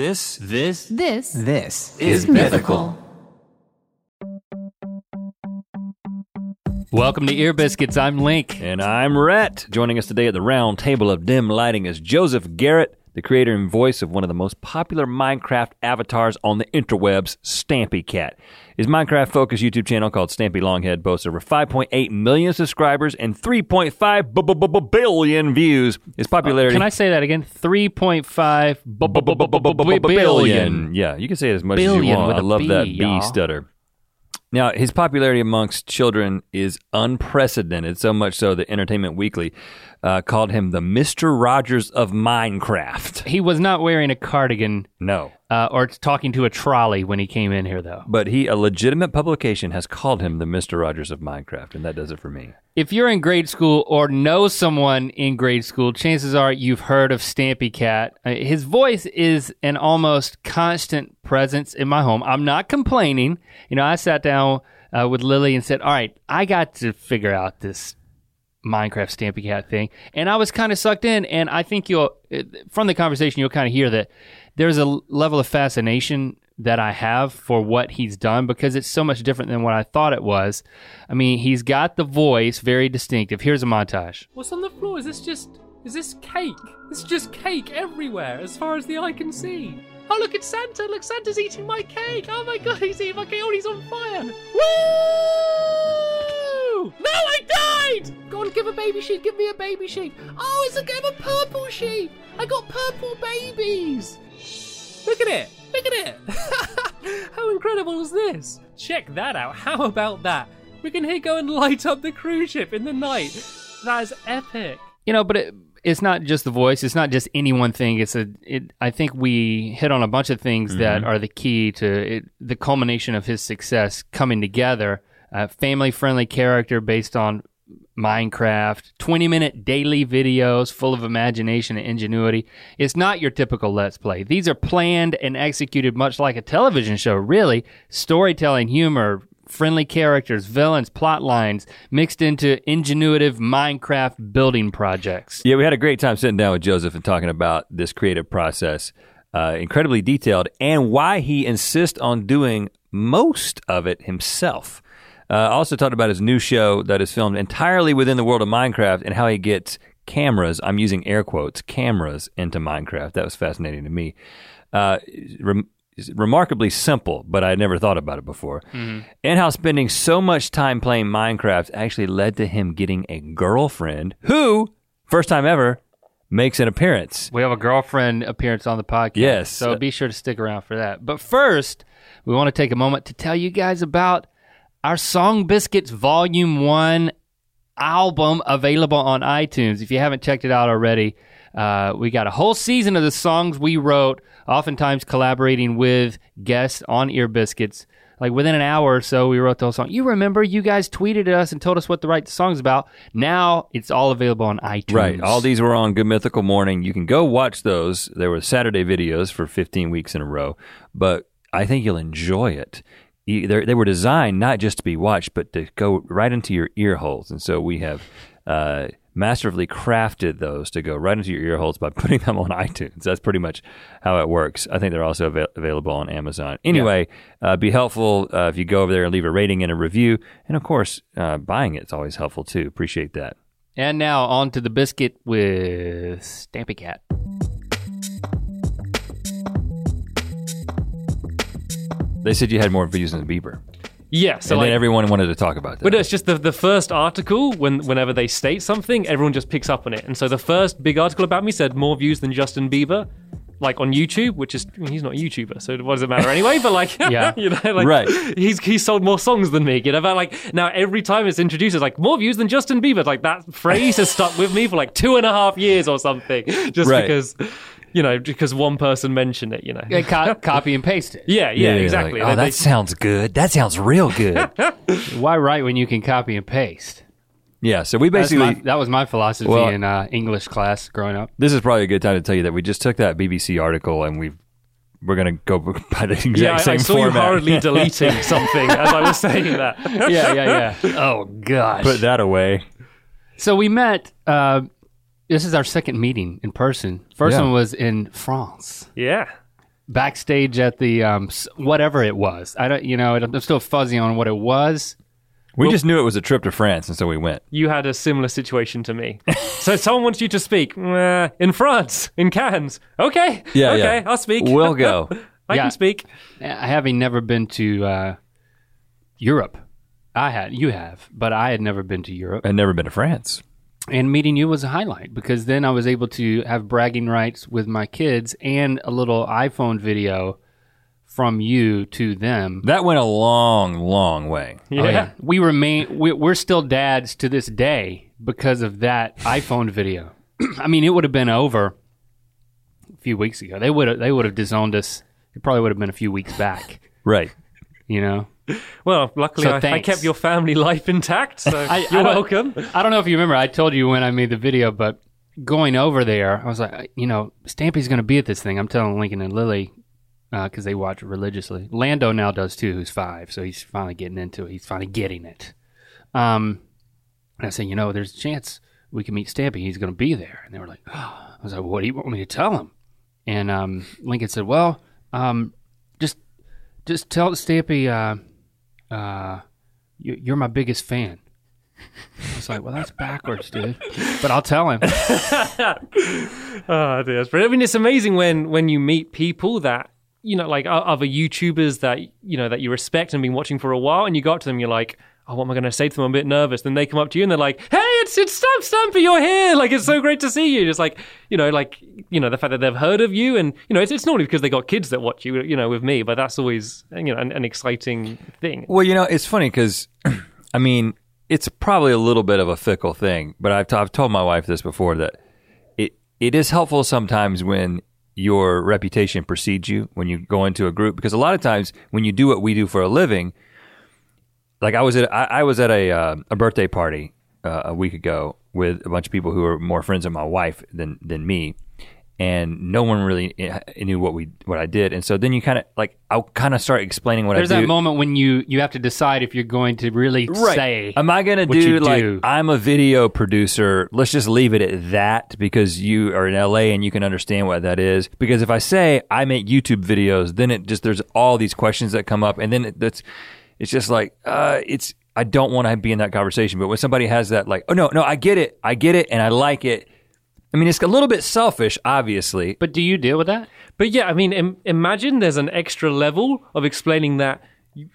This, this This This is mythical. Welcome to Ear Biscuits. I'm Link. And I'm Rhett. Joining us today at the round table of dim lighting is Joseph Garrett, the creator and voice of one of the most popular Minecraft avatars on the interwebs, Stampy Cat. His Minecraft focused YouTube channel called Stampy Longhead boasts over 5.8 million subscribers and 3.5 b- b- b- billion views. His popularity. Can I say that again? 3.5 b- b- b- b- b- b- billion. Yeah, you can say it as much as you want. I love B, that B y'all. stutter. Now, his popularity amongst children is unprecedented, so much so that Entertainment Weekly uh, called him the Mr. Rogers of Minecraft. He was not wearing a cardigan No. uh, or talking to a trolley when he came in here, though. But he, a legitimate publication, has called him the Mr. Rogers of Minecraft, and that does it for me. If you're in grade school or know someone in grade school, chances are you've heard of Stampy Cat. Uh, His voice is an almost constant presence in my home. I'm not complaining. You know, I sat down uh, with Lily and said, "All right, I got to figure out this Minecraft Stampy Cat thing," and I was kind of sucked in. And I think you'll, from the conversation, you'll kind of hear that there's a level of fascination that I have for what he's done because it's so much different than what I thought it was. I mean, he's got the voice very distinctive. Here's a montage. What's on the floor? Is this just. Is this cake? It's just cake everywhere as far as the eye can see. Oh, look, it's Santa. Look, Santa's eating my cake. Oh my god, he's eating my cake. Oh, he's on fire. Woo! No, I died! Go on, give a baby sheep. Give me a baby sheep. Oh, it's a game of purple sheep. I got purple babies. Look at it. Look at it. How incredible is this? Check that out. How about that? We can here go and light up the cruise ship in the night. That is epic. You know, but it, it's not just the voice. It's not just any one thing. It's a. It, I think we hit on a bunch of things that mm-hmm. are the key to it, the culmination of his success coming together. Uh, family-friendly character based on Minecraft, 20-minute daily videos full of imagination and ingenuity. It's not your typical Let's Play. These are planned and executed much like a television show. Really, storytelling, humor, friendly characters, villains, plot lines mixed into ingenuitive Minecraft building projects. Yeah, we had a great time sitting down with Joseph and talking about this creative process, uh, incredibly detailed, and why he insists on doing most of it himself. Uh, also talked about his new show that is filmed entirely within the world of Minecraft and how he gets cameras. I'm using air quotes, cameras into Minecraft. That was fascinating to me. Uh, rem- remarkably simple, but I had never thought about it before. And how spending so much time playing Minecraft actually led to him getting a girlfriend who, first time ever, makes an appearance. We have a girlfriend appearance on the podcast. Yes. So be sure to stick around for that. But first, we want to take a moment to tell you guys about our Song Biscuits Volume 1 album available on iTunes. If you haven't checked it out already, uh, we got a whole season of the songs we wrote, oftentimes collaborating with guests on Ear Biscuits. Like within an hour or so, we wrote the whole song. You remember, you guys tweeted at us and told us what the songs about. Now it's all available on iTunes. Right. All these were on Good Mythical Morning. You can go watch those. They were Saturday videos for 15 weeks in a row, but I think you'll enjoy it. They were designed not just to be watched, but to go right into your ear holes. And so we have uh, masterfully crafted those to go right into your ear holes by putting them on iTunes. That's pretty much how it works. I think they're also avail- available on Amazon. Anyway, uh, be helpful uh, if you go over there and leave a rating and a review. And of course, uh, buying it's always helpful too. Appreciate that. And now on to the biscuit with Stampy Cat. They said you had more views than Bieber. Yeah, so and like, then everyone wanted to talk about that. but it's just the, the first article, when whenever they state something, everyone just picks up on it. And so the first big article about me said more views than Justin Bieber, like on YouTube, which is he's not a YouTuber, so what does it matter anyway? But like, Yeah. you know, like Right. he's he's sold more songs than me, you know. But like now every time it's introduced, it's like more views than Justin Bieber. Like that phrase has stuck with me for like two and a half years or something, just Right. because you know because one person mentioned it, you know. Yeah, co- copy and paste it. Yeah, yeah, like, exactly. oh, They- that they- sounds good. That sounds real good. Why write when you can copy and paste? yeah. So we That's basically. my, that was my philosophy Well- in uh, English class growing up. this is probably a good time to tell you that we just took that BBC article and we've we're gonna go by the exact yeah, I, same I saw you format. hurriedly deleting something as I was saying that. Yeah, yeah, yeah. oh gosh. Put that away. so we met. Uh, this is our second meeting in person. First Yeah. one was in France. Yeah. backstage at the um, s- whatever it was. I don't, you know, I'm still fuzzy on what it was. We just knew it was a trip to France, and so we went. You had a similar situation to me. so someone wants you to speak uh, in France, in Cannes. Okay. Yeah, Okay, yeah. I'll speak. We'll go. I Yeah. can speak. I having never been to uh, Europe. I had, you have, but I had never been to Europe. I'd never been to France. And meeting you was a highlight because then I was able to have bragging rights with my kids and a little iPhone video from you to them. That went a long, long way. Yeah. Oh, yeah. We remain, we, we're still dads to this day because of that iPhone video. I mean, it would have been over a few weeks ago. They would have, they would have disowned us. It probably would have been a few weeks back, Right. you know? Well, luckily So I, I kept your family life intact, so I you're don't- welcome. I don't know if you remember. I told you when I made the video, but going over there, I was like, you know, Stampy's going to be at this thing. I'm telling Lincoln and Lily because they watch religiously. Lando now does too, who's five, so he's finally getting into it. He's finally getting it. Um, and I said, you know, there's a chance we can meet Stampy. He's going to be there. And they were like, oh. I was like, what do you want me to tell him? And um, Lincoln said, well, um, just just tell Stampy, uh, uh, you, you're my biggest fan. I was like, well, that's backwards, dude. But I'll tell him. Oh. But I mean, it's amazing when when you meet people that you know, like other YouTubers that you know that you respect and been watching for a while, and you go up to them, you're like, "Oh, what am I going to say to them? I'm a bit nervous." Then they come up to you and they're like, "Hey, it's it's Stamp Stampy, you're here! Like, it's so great to see you." Just like you know, like you know, the fact that they've heard of you, and you know, it's, it's normally because they got kids that watch you, you know, with me. But that's always you know an, an exciting thing. Well, you know, it's funny because, I mean, it's probably a little bit of a fickle thing, but I've, t- I've told my wife this before that it it is helpful sometimes when your reputation precedes you when you go into a group because a lot of times when you do what we do for a living, like I was at I, I was at a uh, a birthday party uh, a week ago with a bunch of people who are more friends of my wife than than me, and no one really eh, knew what we what I did, and so then you kind of like I'll kind of start explaining what There's I do. There's that moment when you you have to decide if you're going to really say. Am I going to do like do. I'm a video producer? Let's just leave it at that because you are in LA and you can understand what that is. Because if I say I make YouTube videos, then it just there's all these questions that come up, and then it, that's it's just like uh, it's I don't want to be in that conversation. But when somebody has that like, oh no, no, I get it, I get it, and I like it. I mean, it's a little bit selfish, obviously. but do you deal with that? But yeah, I mean, Im- imagine there's an extra level of explaining that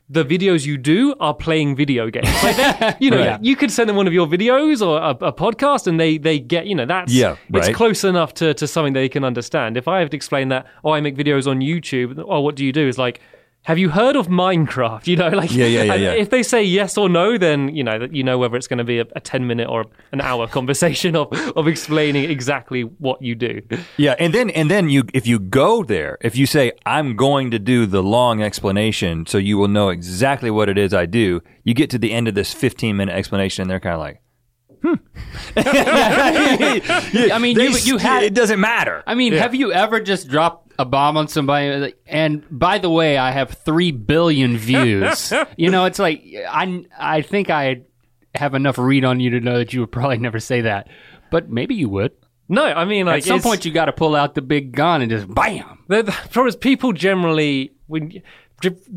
the videos you do are playing video games. Like that, you know, Right. you could send them one of your videos or a, a podcast, and they they get you know that's Yeah, it's close enough to to something they can understand. If I have to explain that, oh, I make videos on YouTube, oh, what do you do? Is like. Have you heard of Minecraft? You know, like Yeah, yeah, yeah, yeah. If they say yes or no, then you know that you know whether it's going to be a, a ten minute or an hour conversation of of explaining exactly what you do. Yeah, and then and then you if you go there, if you say I'm going to do the long explanation so you will know exactly what it is I do, you get to the end of this 15 minute explanation and they're kind of like Hmm. I mean, they you you had. it doesn't matter. I mean, have you ever just dropped a bomb on somebody? And by the way, I have three billion views. you know, it's like I I think I have enough read on you to know that you would probably never say that, but maybe you would. No, I mean like At some point, you got to pull out the big gun and just bam. The, the problem is people generally when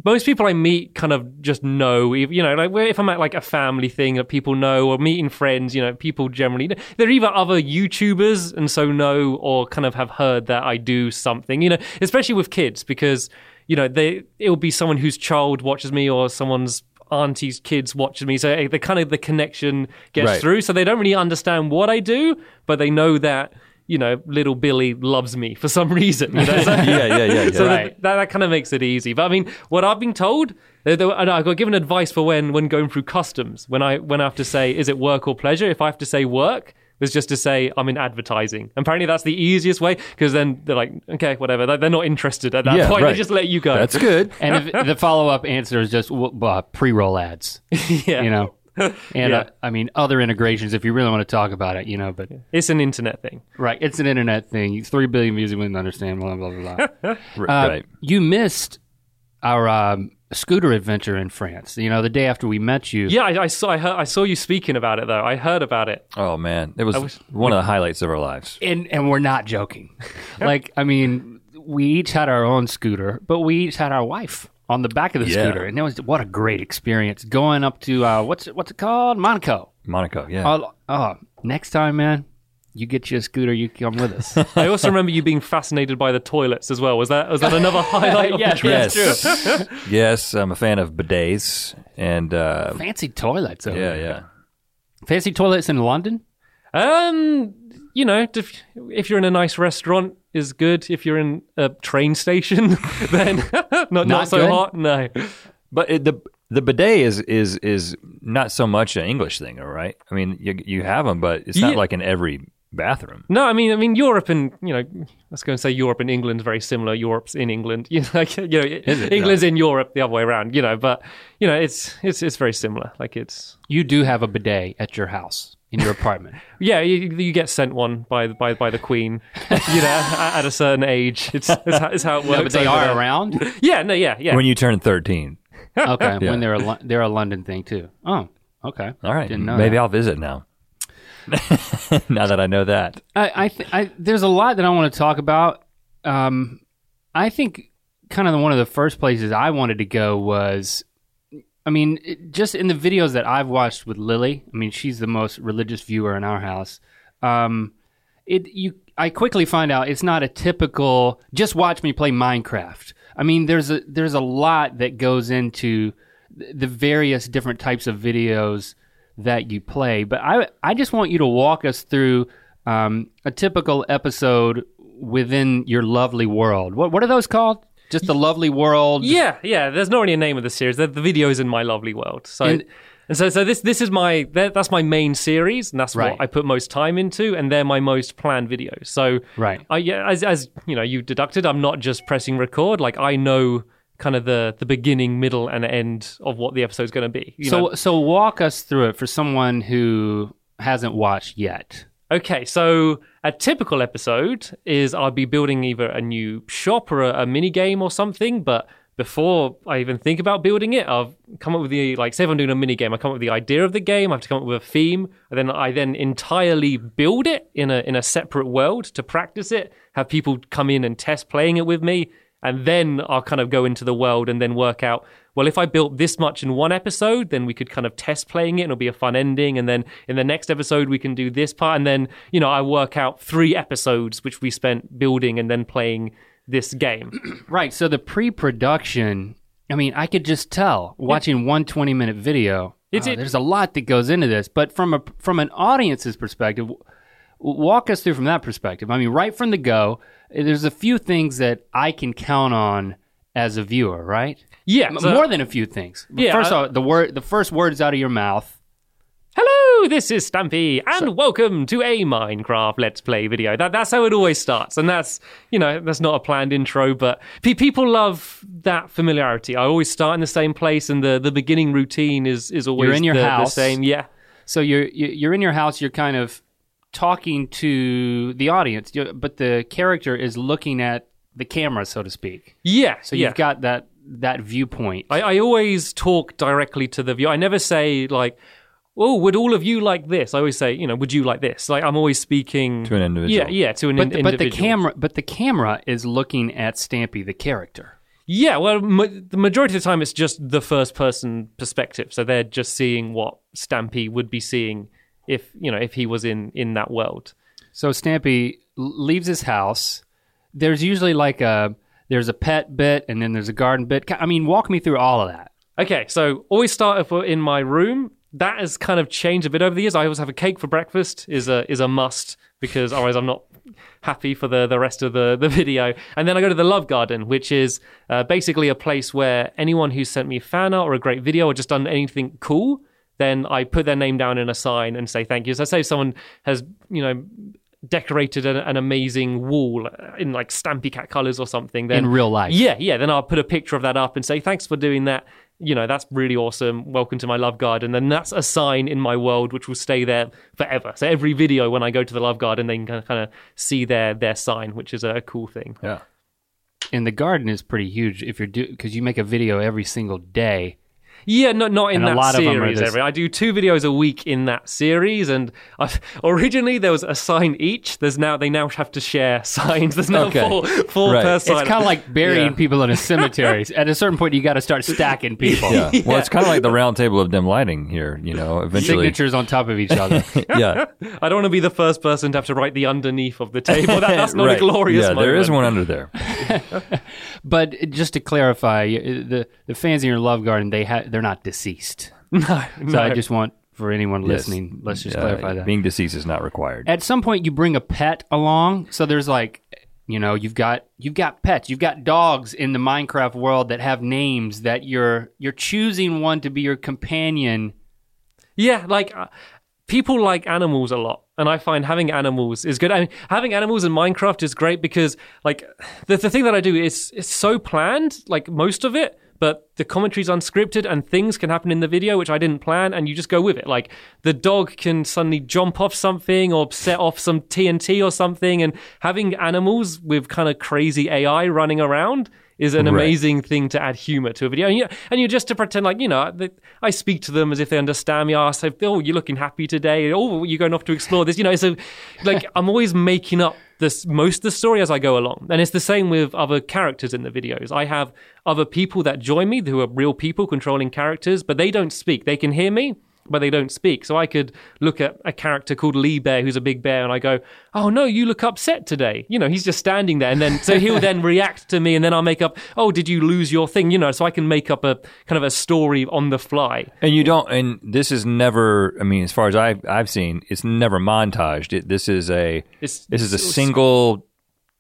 most people I meet kind of just know you know like if I'm at like a family thing that people know or meeting friends you know people generally they're either other YouTubers and so know or kind of have heard that I do something you know especially with kids because you know they it'll be someone whose child watches me or someone's auntie's kids watches me so eh, the kind of the connection gets Right. through so they don't really understand what I do but they know that you know, little Billy loves me for some reason. You know? So, yeah, yeah, yeah, yeah. so Right. that, that kind of makes it easy. But I mean, what I've been told, uh, and I got given advice for when when going through customs. When I when I have to say, is it work or pleasure? If I have to say work, was just to say I'm in advertising. Apparently, that's the easiest way because then they're like, okay, whatever. They're they're not interested at that Yeah, point. right. They just let you go. That's good. And if, the follow up answer is just well, uh, pre roll ads. yeah. You know. And Yeah. uh, I mean, other integrations if you really want to talk about it, you know. But It's an internet thing. right, it's an internet thing. Three billion views, you wouldn't understand. Blah blah blah. blah. R- Uh, right. You missed our um, scooter adventure in France. You know, the day after we met you. Yeah, I, I saw I, heard, I saw you speaking about it though. I heard about it. Oh man, it was was- one of the highlights of our lives. And and we're not joking. like, I mean, we each had our own scooter, but we each had our wife on the back of the Yeah. scooter, and it was what a great experience going up to uh, what's it, what's it called, Monaco. Monaco, yeah. Oh, oh, next time, man, you get your scooter, you come with us. I also remember you being fascinated by the toilets as well. Was that was that another highlight of Yeah, the trip? yes. yes, I'm a fan of bidets and uh, Fancy toilets. Over yeah, there. yeah. Fancy toilets in London. Um, you know, if, if you're in a nice restaurant, is good. If you're in a train station, then not not, Not so good? hot. No. But it, the the bidet is is is not so much an English thing, all right? I mean, you you have them, but it's not Yeah. like in every bathroom. No, I mean, I mean, Europe and you know, let's go and say Europe and England very similar. Europe's in England, you know, like you know, England's in Europe the other way around, you know. But you know, it's it's it's very similar. Like it's You do have a bidet at your house in your apartment. yeah, you, you get sent one by by by the Queen, you know, at, at a certain age. It's it's how, it's how it works. no, but they are there. around. Yeah, no, yeah, yeah. When you turn 13. Okay, Yeah. when they're a Lo- they're a London thing too. Oh, okay. All right. Didn't know Maybe that. I'll visit now. now that I know that. I, I, th- I there's a lot that I want to talk about. Um, I think kind of the, one of the first places I wanted to go was, I mean, just in the videos that I've watched with Lily. I mean, she's the most religious viewer in our house. Um, it you, I quickly find out it's not a typical just watch me play Minecraft. I mean, there's a there's a lot that goes into the various different types of videos that you play. But I I just want you to walk us through um, a typical episode within your lovely world. What what are those called? Just the lovely world. Yeah, yeah. There's not really a name of the series. The, the video is in my lovely world. So, And- and, so, so this this is my that, that's my main series, and that's Right. what I put most time into, and they're my most planned videos. So, Right. I yeah, as as you know, you deducted, I'm not just pressing record. Like I know kind of the the beginning, middle, and end of what the episode's going to be. you So know? so walk us through it for someone who hasn't watched yet. Okay, so a typical episode is I'll be building either a new shop or a, a mini game or something, but before I even think about building it, I've come up with the like say if I'm doing a mini game, I come up with the idea of the game, I have to come up with a theme, and then I then entirely build it in a in a separate world to practice it, have people come in and test playing it with me, and then I'll kind of go into the world and then work out, well, if I built this much in one episode, then we could kind of test playing it and it'll be a fun ending. And then in the next episode, we can do this part. And then, you know, I work out three episodes, which we spent building and then playing this game. Right. So the pre-production. I mean, I could just tell watching one 20 minute video. It's- uh, it- there's a lot that goes into this, but from a from an audience's perspective, walk us through from that perspective. I mean, right from the go, there's a few things that I can count on as a viewer. Right. Yeah. So- More than a few things. Yeah, First I- off, the word, the first words out of your mouth. Hello, this is Stampy, and welcome to a Minecraft Let's Play video. That, that's how it always starts, and that's you know that's not a planned intro, but pe- people love that familiarity. I always start in the same place, and the, the beginning routine is is always You're in your the, the house. same. Yeah, So you're you- you're in your house. You're kind of talking to the audience, but the character is looking at the camera, so to speak. yeah. So yeah. you've got that that viewpoint. I, I always talk directly to the viewer. I never say like, "Oh, would all of you like this?" I always say, you know, "Would you like this?" Like I'm always speaking To an individual. Yeah, yeah, to an but, in- the, but the camera but the camera is looking at Stampy the character. Yeah, well, ma- the majority of the time it's just the first person perspective, so they're just seeing what Stampy would be seeing if you know if he was in in that world. So Stampy leaves his house. There's usually like a there's a pet bit and then there's a garden bit. I mean, walk me through all of that. Okay, so always start off in my room. That has kind of changed a bit over the years. I always have a cake for breakfast is a is a must because otherwise I'm not happy for the the rest of the the video. And then I go to the Love Garden, which is uh, basically a place where anyone who sent me fan art or a great video or just done anything cool, then I put their name down in a sign and say thank you. So say someone has you know decorated an, an amazing wall in like Stampy Cat colors or something. Then In real life. yeah, yeah. Then I'll put a picture of that up and say, thanks for doing that. You know, that's really awesome. Welcome to my love garden. And that's a sign in my world which will stay there forever. So every video when I go to the love garden, they can kind of see their their sign, which is a cool thing. Yeah. And the garden is pretty huge if you're do because you make a video every single day. Yeah, no, not in And a that lot of them series. this- Every I do two videos a week in that series, and I've, originally there was a sign each. There's now they now have to share signs. There's now Okay. four, four Right. per It's sign. It's kind of like burying Yeah. people in a cemetery. At a certain point, you got to start stacking people. Yeah. Well, it's kind of like the round table of dim lighting here. You know, eventually. Signatures on top of each other. Yeah. I don't want to be the first person to have to write the underneath of the table. That, that's not Right. a glorious. Yeah, there is one under there. but just to clarify, the the fans in your love garden they ha- they're not deceased. No, So no. I just want for anyone Yes. listening, let's just Uh, clarify that. Being deceased is not required. At some point, you bring a pet along. So there's like, you know, you've got you've got pets, you've got dogs in the Minecraft world that have names that you're you're choosing one to be your companion. Yeah, like uh, people like animals a lot, and I find having animals is good. I mean, having animals in Minecraft is great because, like, the the thing that I do is it's so planned, like most of it. But the commentary's unscripted and things can happen in the video which I didn't plan and you just go with it. Like the dog can suddenly jump off something or set off some TNT or something and having animals with kind of crazy AI running around is an Right. amazing thing to add humor to a video. And you and you just to pretend like you know I speak to them as if they understand me. I say, "Oh, you're looking happy today. Oh, you're going off to explore this." You know, so like I'm always making up this most of the story as I go along, and it's the same with other characters in the videos. I have other people that join me who are real people controlling characters, but they don't speak. They can hear me. But they don't speak. So I could look at a character called Lee Bear, who's a big bear, and I go, Oh no, you look upset today. You know, he's just standing there. And then, so he'll then react to me, and then I'll make up, Oh, did you lose your thing? You know, so I can make up a kind of a story on the fly. And you don't, and this is never. I mean, as far as I've I've seen, it's never montaged. It, this is a It's, this is a single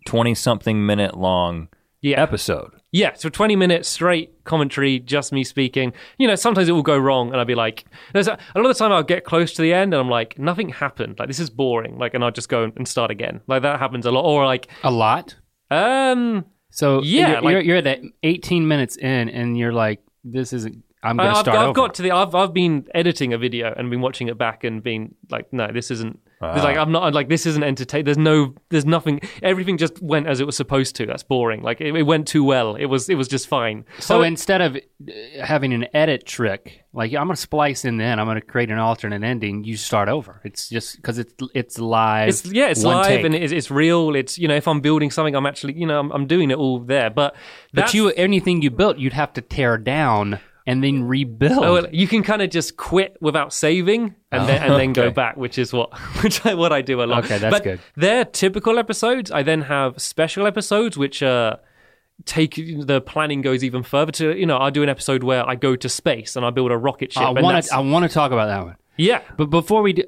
twenty something minute long Yeah. episode. Yeah, so 20 minutes straight commentary, just me speaking. You know, sometimes it will go wrong, and I'll be like, there's a, a lot of the time I'll get close to the end, and I'm like, nothing happened. Like, this is boring. Like, and I'll just go and start again. Like, that happens a lot. Or, like, A lot. um, So Yeah, you're, like- you're, you're at that 18 minutes in, and you're like, this isn't. I'm going to I've, start I've over. got to the. I've I've been editing a video and been watching it back and been like, no, this isn't. It's like I'm not like this isn't entertaining. There's no. There's nothing. Everything just went as it was supposed to. That's boring. Like it, it went too well. It was. It was just fine. so Oh, instead of uh, having an edit trick, like I'm going to splice in, then I'm going to create an alternate ending. You start over. It's just because it's it's live. It's yeah, it's live take. and it's, it's real. It's you know, if I'm building something, I'm actually you know, I'm, I'm doing it all there. But But you, anything you built, you'd have to tear down and then rebuild. Oh, you can kind of just quit without saving and then and then go back, which is what which I, what I do a lot. Okay, that's but good. They're typical episodes. I then have special episodes which uh take the planning goes even further to you know I do an episode where I go to space and I build a rocket ship. I want to. I want to talk about that one. yeah, But before we do,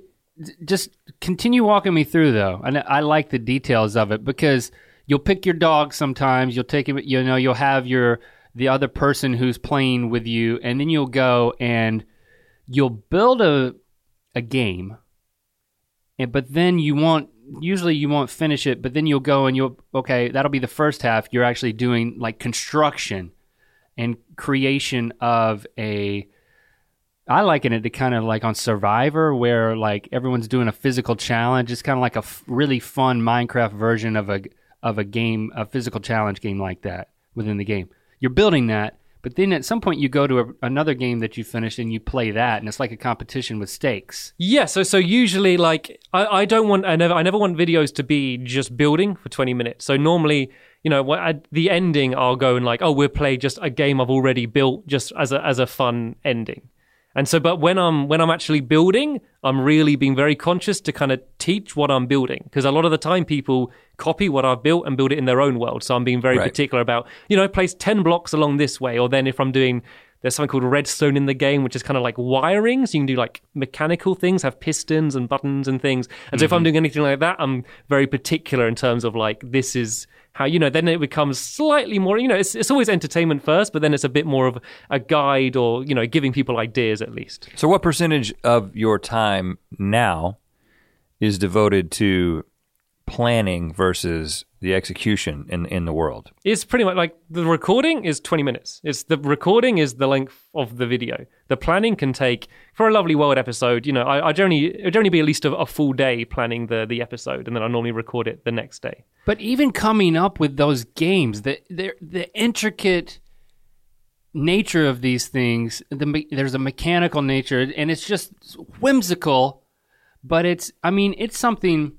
just continue walking me through though. And I like the details of it because you'll pick your dog sometimes. You'll take him. You know, you'll have your the other person who's playing with you, and then you'll go and you'll build a a game. And but then you won't. Usually you won't finish it, but then you'll go and you'll okay. That'll be the first half. You're actually doing like construction and creation of a I liken it to kind of like on Survivor, where like everyone's doing a physical challenge. It's kind of like a f- really fun Minecraft version of a of a game, a physical challenge game like that within the game. You're building that, but then at some point you go to a, another game that you finished and you play that, and it's like a competition with stakes. Yeah, so so usually like I, I don't want I never I never want videos to be just building for 20 minutes. So normally, you know, at the ending I'll go and like, oh, we'll play just a game I've already built just as a as a fun ending. And so but when I'm when I'm actually building, I'm really being very conscious to kind of teach what I'm building because a lot of the time people copy what I've built and build it in their own world. So I'm being very Right. particular about, you know, place 10 blocks along this way or then if I'm doing there's something called redstone in the game, which is kind of like wiring. So you can do like mechanical things, have pistons and buttons and things. And so if I'm mm-hmm. doing anything like that, I'm very particular in terms of like, this is how, you know, then it becomes slightly more, you know, it's, it's always entertainment first, but then it's a bit more of a guide or, you know, giving people ideas at least. So, what percentage of your time now is devoted to planning versus the execution in in the world? It's pretty much like the recording is 20 minutes. It's the recording is the length of the video. The planning can take for a lovely world episode. You know, I, I generally it generally be at least a, a full day planning the the episode, and then I normally record it the next day. But even coming up with those games, the the, the intricate nature of these things. The there's a mechanical nature, and it's just whimsical, but it's. I mean, it's something.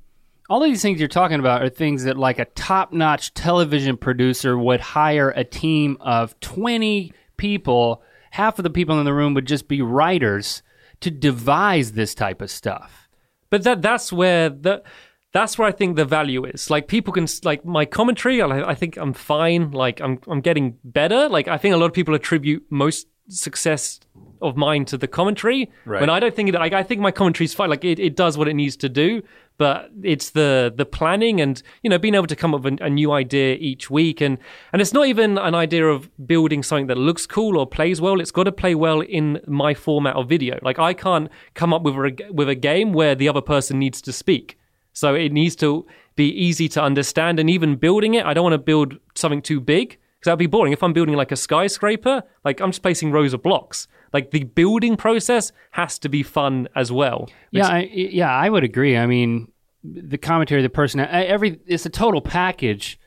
All of these things you're talking about are things that like a top-notch television producer would hire a team of 20 people. Half of the people in the room would just be writers to devise this type of stuff. But that that's where the that's where I think the value is. Like people can like my commentary. I, I think I'm fine. Like I'm I'm getting better. Like I think a lot of people attribute most success of mine to the commentary. Right. When I don't think it. Like I think my commentary is fine. Like it, it does what it needs to do. But it's the the planning and you know being able to come up with a, a new idea each week and and it's not even an idea of building something that looks cool or plays well. It's got to play well in my format of video. Like I can't come up with a with a game where the other person needs to speak. So it needs to be easy to understand. And even building it, I don't want to build something too big because that'd be boring. If I'm building like a skyscraper, like I'm just placing rows of blocks. Like the building process has to be fun as well. Yeah, I, yeah, I would agree. I mean, the commentary, the person, every it's a total package,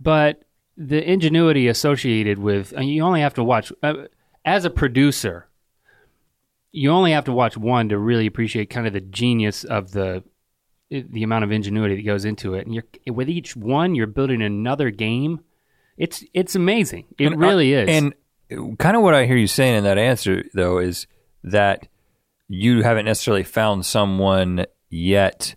but the ingenuity associated with and you only have to watch uh, as a producer. You only have to watch one to really appreciate kind of the genius of the the amount of ingenuity that goes into it. And you're with each one, you're building another game. It's it's amazing. It And, uh, really is. And kind of what I hear you saying in that answer, though, is that you haven't necessarily found someone yet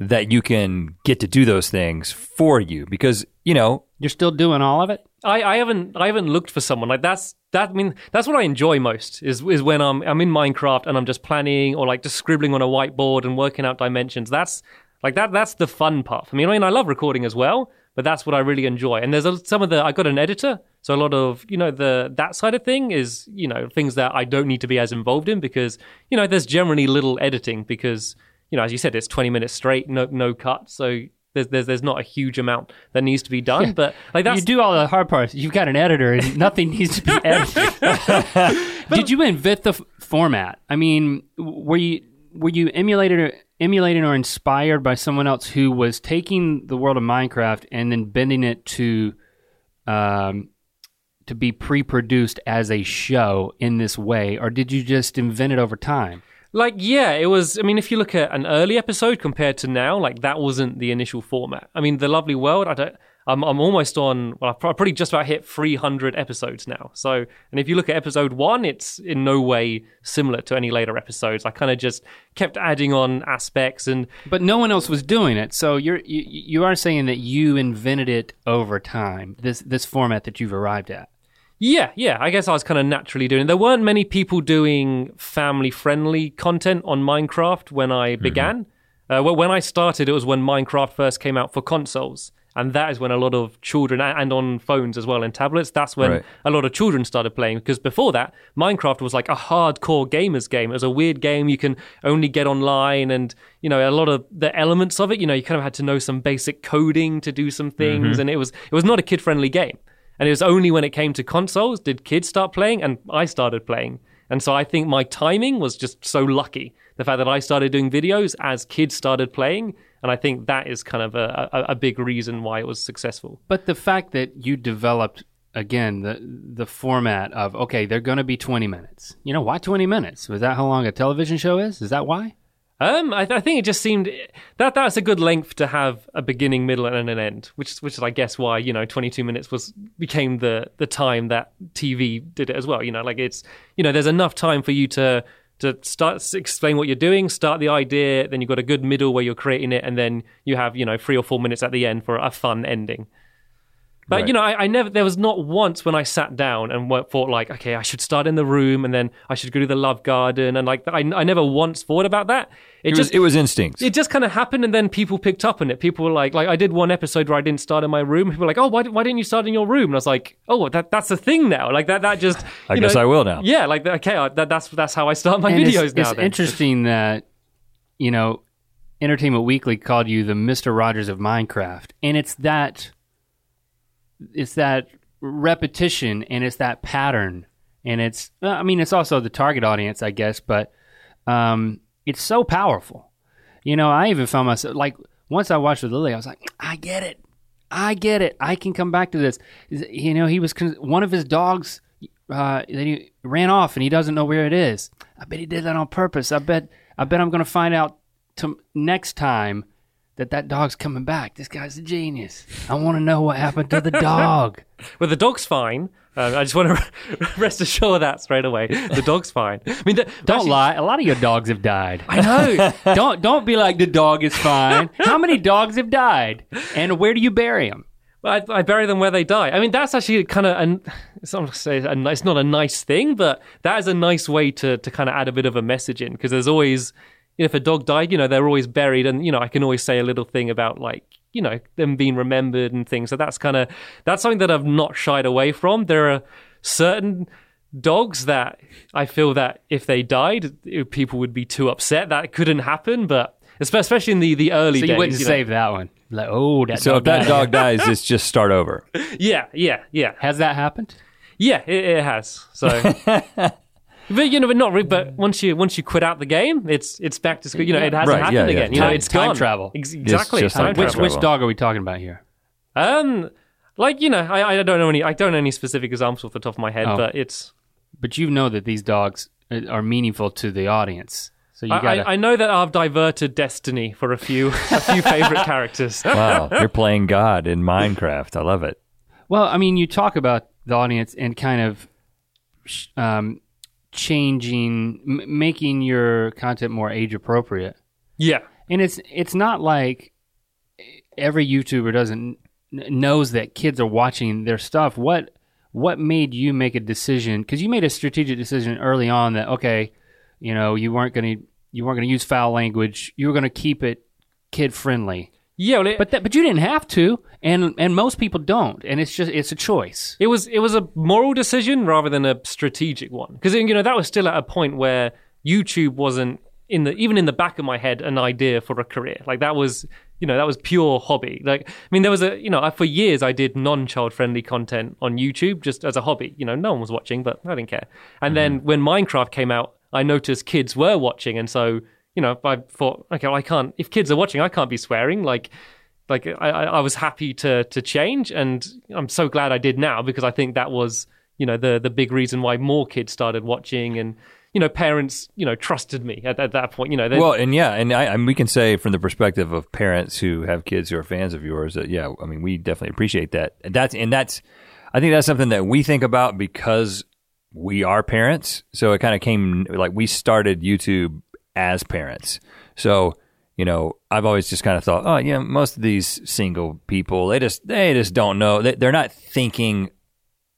that you can get to do those things for you because you know you're still doing all of it. I, I haven't I haven't looked for someone like that's that I mean that's what I enjoy most is is when I'm I'm in Minecraft and I'm just planning or like just scribbling on a whiteboard and working out dimensions. That's like that that's the fun part for me. I mean I love recording as well, but that's what I really enjoy. And there's a, some of the I got an editor, so a lot of you know the that side of thing is you know things that I don't need to be as involved in because you know there's generally little editing because you know as you said it's 20 minutes straight, no no cut, so there's, there's there's not a huge amount that needs to be done, but like that's you do all the hard parts. You've got an editor, and nothing needs to be edited. Did you invent the f- format? I mean, were you were you emulated or emulating or inspired by someone else who was taking the world of Minecraft and then bending it to um, to be pre-produced as a show in this way, or did you just invent it over time? Like, yeah, it was. I mean, if you look at an early episode compared to now, like that wasn't the initial format. I mean, The Lovely World, I don't. I'm, I'm almost on. Well, I've probably just about hit 300 episodes now. So, and if you look at episode one, it's in no way similar to any later episodes. I kind of just kept adding on aspects and But no one else was doing it, so you're you, you are saying that you invented it over time. This this format that you've arrived at. Yeah, yeah. I guess I was kind of naturally doing. It. There weren't many people doing family-friendly content on Minecraft when I began. Uh, well, when I started, it was when Minecraft first came out for consoles, and that is when a lot of children and on phones as well and tablets. That's when Right. a lot of children started playing. Because before that, Minecraft was like a hardcore gamers game. It was a weird game you can only get online, and you know a lot of the elements of it. You know, you kind of had to know some basic coding to do some things, mm-hmm. and it was it was not a kid-friendly game. And it was only when it came to consoles did kids start playing, and I started playing. And so I think my timing was just so lucky. The fact that I started doing videos as kids started playing, and I think that is kind of a, a, a big reason why it was successful. But the fact that you developed again the the format of okay, they're going to be 20 minutes. You know, why 20 minutes? Was that how long a television show is? Is that why? Um, I, th- I think it just seemed that that's a good length to have a beginning, middle, and an end, which which is I guess why you know 22 minutes was became the the time that TV did it as well. You know, like it's you know there's enough time for you to to start explain what you're doing, start the idea, then you've got a good middle where you're creating it, and then you have you know three or four minutes at the end for a fun ending. But Right. you know, I, I never. There was not once when I sat down and thought like, okay, I should start in the room, and then I should go to the love garden, and like, I, I never once thought about that. It, it was just it was instinct. it just kind of happened, and then people picked up on it. People were like, like I did one episode where I didn't start in my room. People were like, oh, why, why didn't you start in your room? And I was like, oh, that that's a thing now. Like that that just. I guess know- I will now. Yeah, like okay, I, that, that's that's how I start my And videos it's, now. it's then. interesting that you know Entertainment Weekly called you the Mister Rogers of Minecraft, and it's that it's that repetition and it's that pattern, and it's I mean it's also the target audience, I guess, but um, it's so powerful. You know, I even found myself like once I watched with Lily, I was like, I get it. I get it. I can come back to this. You know, he was con- one of his dogs. Uh, then he ran off, and he doesn't know where it is. I bet he did that on purpose. I bet. I bet I'm to find out to next time that that dog's coming back. This guy's a genius. I want to know what happened to the dog. Well, the dog's fine. Uh, I just want to rest assured of that straight away. The dog's fine. I mean, the, Don't actually- lie. A lot of your dogs have died. I know. don't don't be like the dog is fine. How many dogs have died, and where do you bury them? I, I bury them where they die. I mean, that's actually kind of an. It's not, say a, it's not a nice thing, but that is a nice way to to kind of add a bit of a message in because there's always, if a dog died, you know, they're always buried, and you know, I can always say a little thing about like you know them being remembered and things. So that's kind of that's something that I've not shied away from. There are certain dogs that I feel that if they died, people would be too upset. That couldn't happen, but especially in the the early So days. you wouldn't know. save that one. Like, oh, that So dog if that died. dog dies, it's just start over. Yeah, yeah, yeah. has that happened? Yeah, it, it has. So, but you know, but not. Re- but once you once you quit out the game, it's it's back to school. You know, it hasn't Right, happened yeah, yeah. again. You know, Time- it's time gone. travel. Ex- exactly. just time like Which travel. which dog are we talking about here? Um, like you know, I I don't know any I don't know any specific examples off the top of my head, Oh. but it's. But you know that these dogs uh, are meaningful to the audience. So you I, got to. I, I know that I've diverted destiny for a few a few favorite characters. Wow, you're playing God in Minecraft. I love it. Well, I mean, you talk about the audience and kind of sh- um, changing, m- making your content more age appropriate. Yeah, And it's it's not like every YouTuber doesn't knows that kids are watching their stuff. What what made you make a decision? Because you made a strategic decision early on that okay, you know, you weren't going to you weren't going to use foul language. You were going to keep it kid friendly. Yeah. Well, it, But that, but you didn't have to, and and most people don't. And it's just it's a choice. It was it was a moral decision rather than a strategic one because you know that was still at a point where YouTube wasn't in the even in the back of my head an idea for a career like that was you know that was pure hobby like I mean there was a you know I, for years I did non child friendly content on YouTube just as a hobby you know no one was watching but I didn't care and mm-hmm. then when Minecraft came out I noticed kids were watching and so you know I thought okay well, I can't if kids are watching I can't be swearing like like I, I was happy to to change, and I'm so glad I did now because I think that was you know the the big reason why more kids started watching, and you know parents you know trusted me at, at that point. You know, Well, and yeah, and I, I mean, we can say from the perspective of parents who have kids who are fans of yours that yeah, I mean, we definitely appreciate that. That's and that's, I think that's something that we think about because we are parents. So it kind of came like we started YouTube as parents. So you know, I've always just kind of thought, oh yeah, most of these single people, they just they just don't know. They, they're not thinking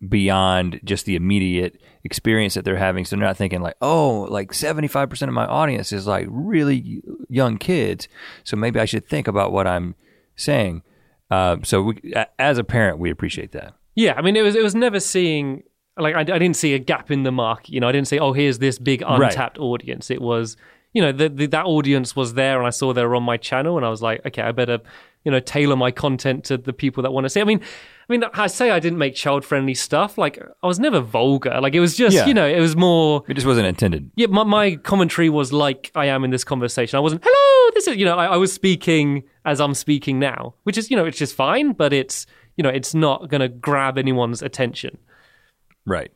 beyond just the immediate experience that they're having. So they're not thinking like, oh, like 75% of my audience is like really young kids. So maybe I should think about what I'm saying. Uh, so we, as a parent, we appreciate that. yeah, I mean it was it was never seeing like I, I didn't see a gap in the market. You know, I didn't say oh here's this big untapped audience. It was you know the, the, that audience was there, and I saw they were on my channel, and I was like okay, I better you know tailor my content to the people that want to see. I mean. I mean, I say I didn't make child-friendly stuff. Like, I was never vulgar. Like, it was just, Yeah. you know, it was more. It just wasn't intended. Yeah, my, my commentary was like I am in this conversation. I wasn't, hello, this is, you know, I, I was speaking as I'm speaking now, which is, you know, it's just fine, but it's, you know, it's not going to grab anyone's attention. Right.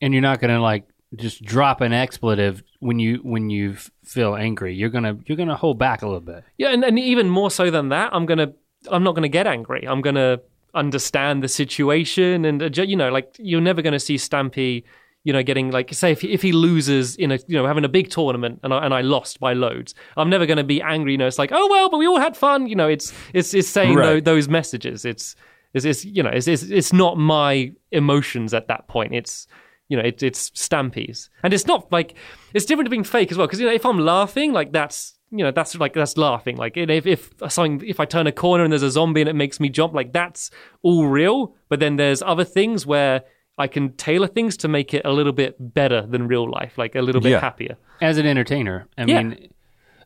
and you're not gonna like just drop an expletive when you when you feel angry. You're gonna you're gonna hold back a little bit. Yeah, and, and even more so than that, I'm to, I'm not going to get angry. I'm going to understand the situation. And, uh, you know, like, you're never going to see Stampy, you know, getting, like, say, if he, if he loses in a, you know, having a big tournament and I, and I lost by loads, I'm never going to be angry. You know, it's like, oh, well, but we all had fun. You know, it's, it's, it's saying Right. tho- those messages. It's, it's, it's, you know, it's, it's, it's not my emotions at that point. It's, you know, it, it's Stampy's, and it's not like it's different to being fake as well. Because you know, if I'm laughing, like that's you know, that's like that's laughing. Like if if something, if I turn a corner and there's a zombie and it makes me jump, like that's all real. But then there's other things where I can tailor things to make it a little bit better than real life, like a little bit Yeah. happier. As an entertainer, I Yeah. mean,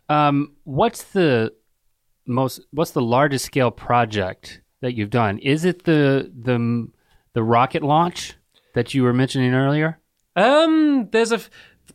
um, what's the most what's the largest scale project that you've done? Is it the the the rocket launch that you were mentioning earlier? Um, there's a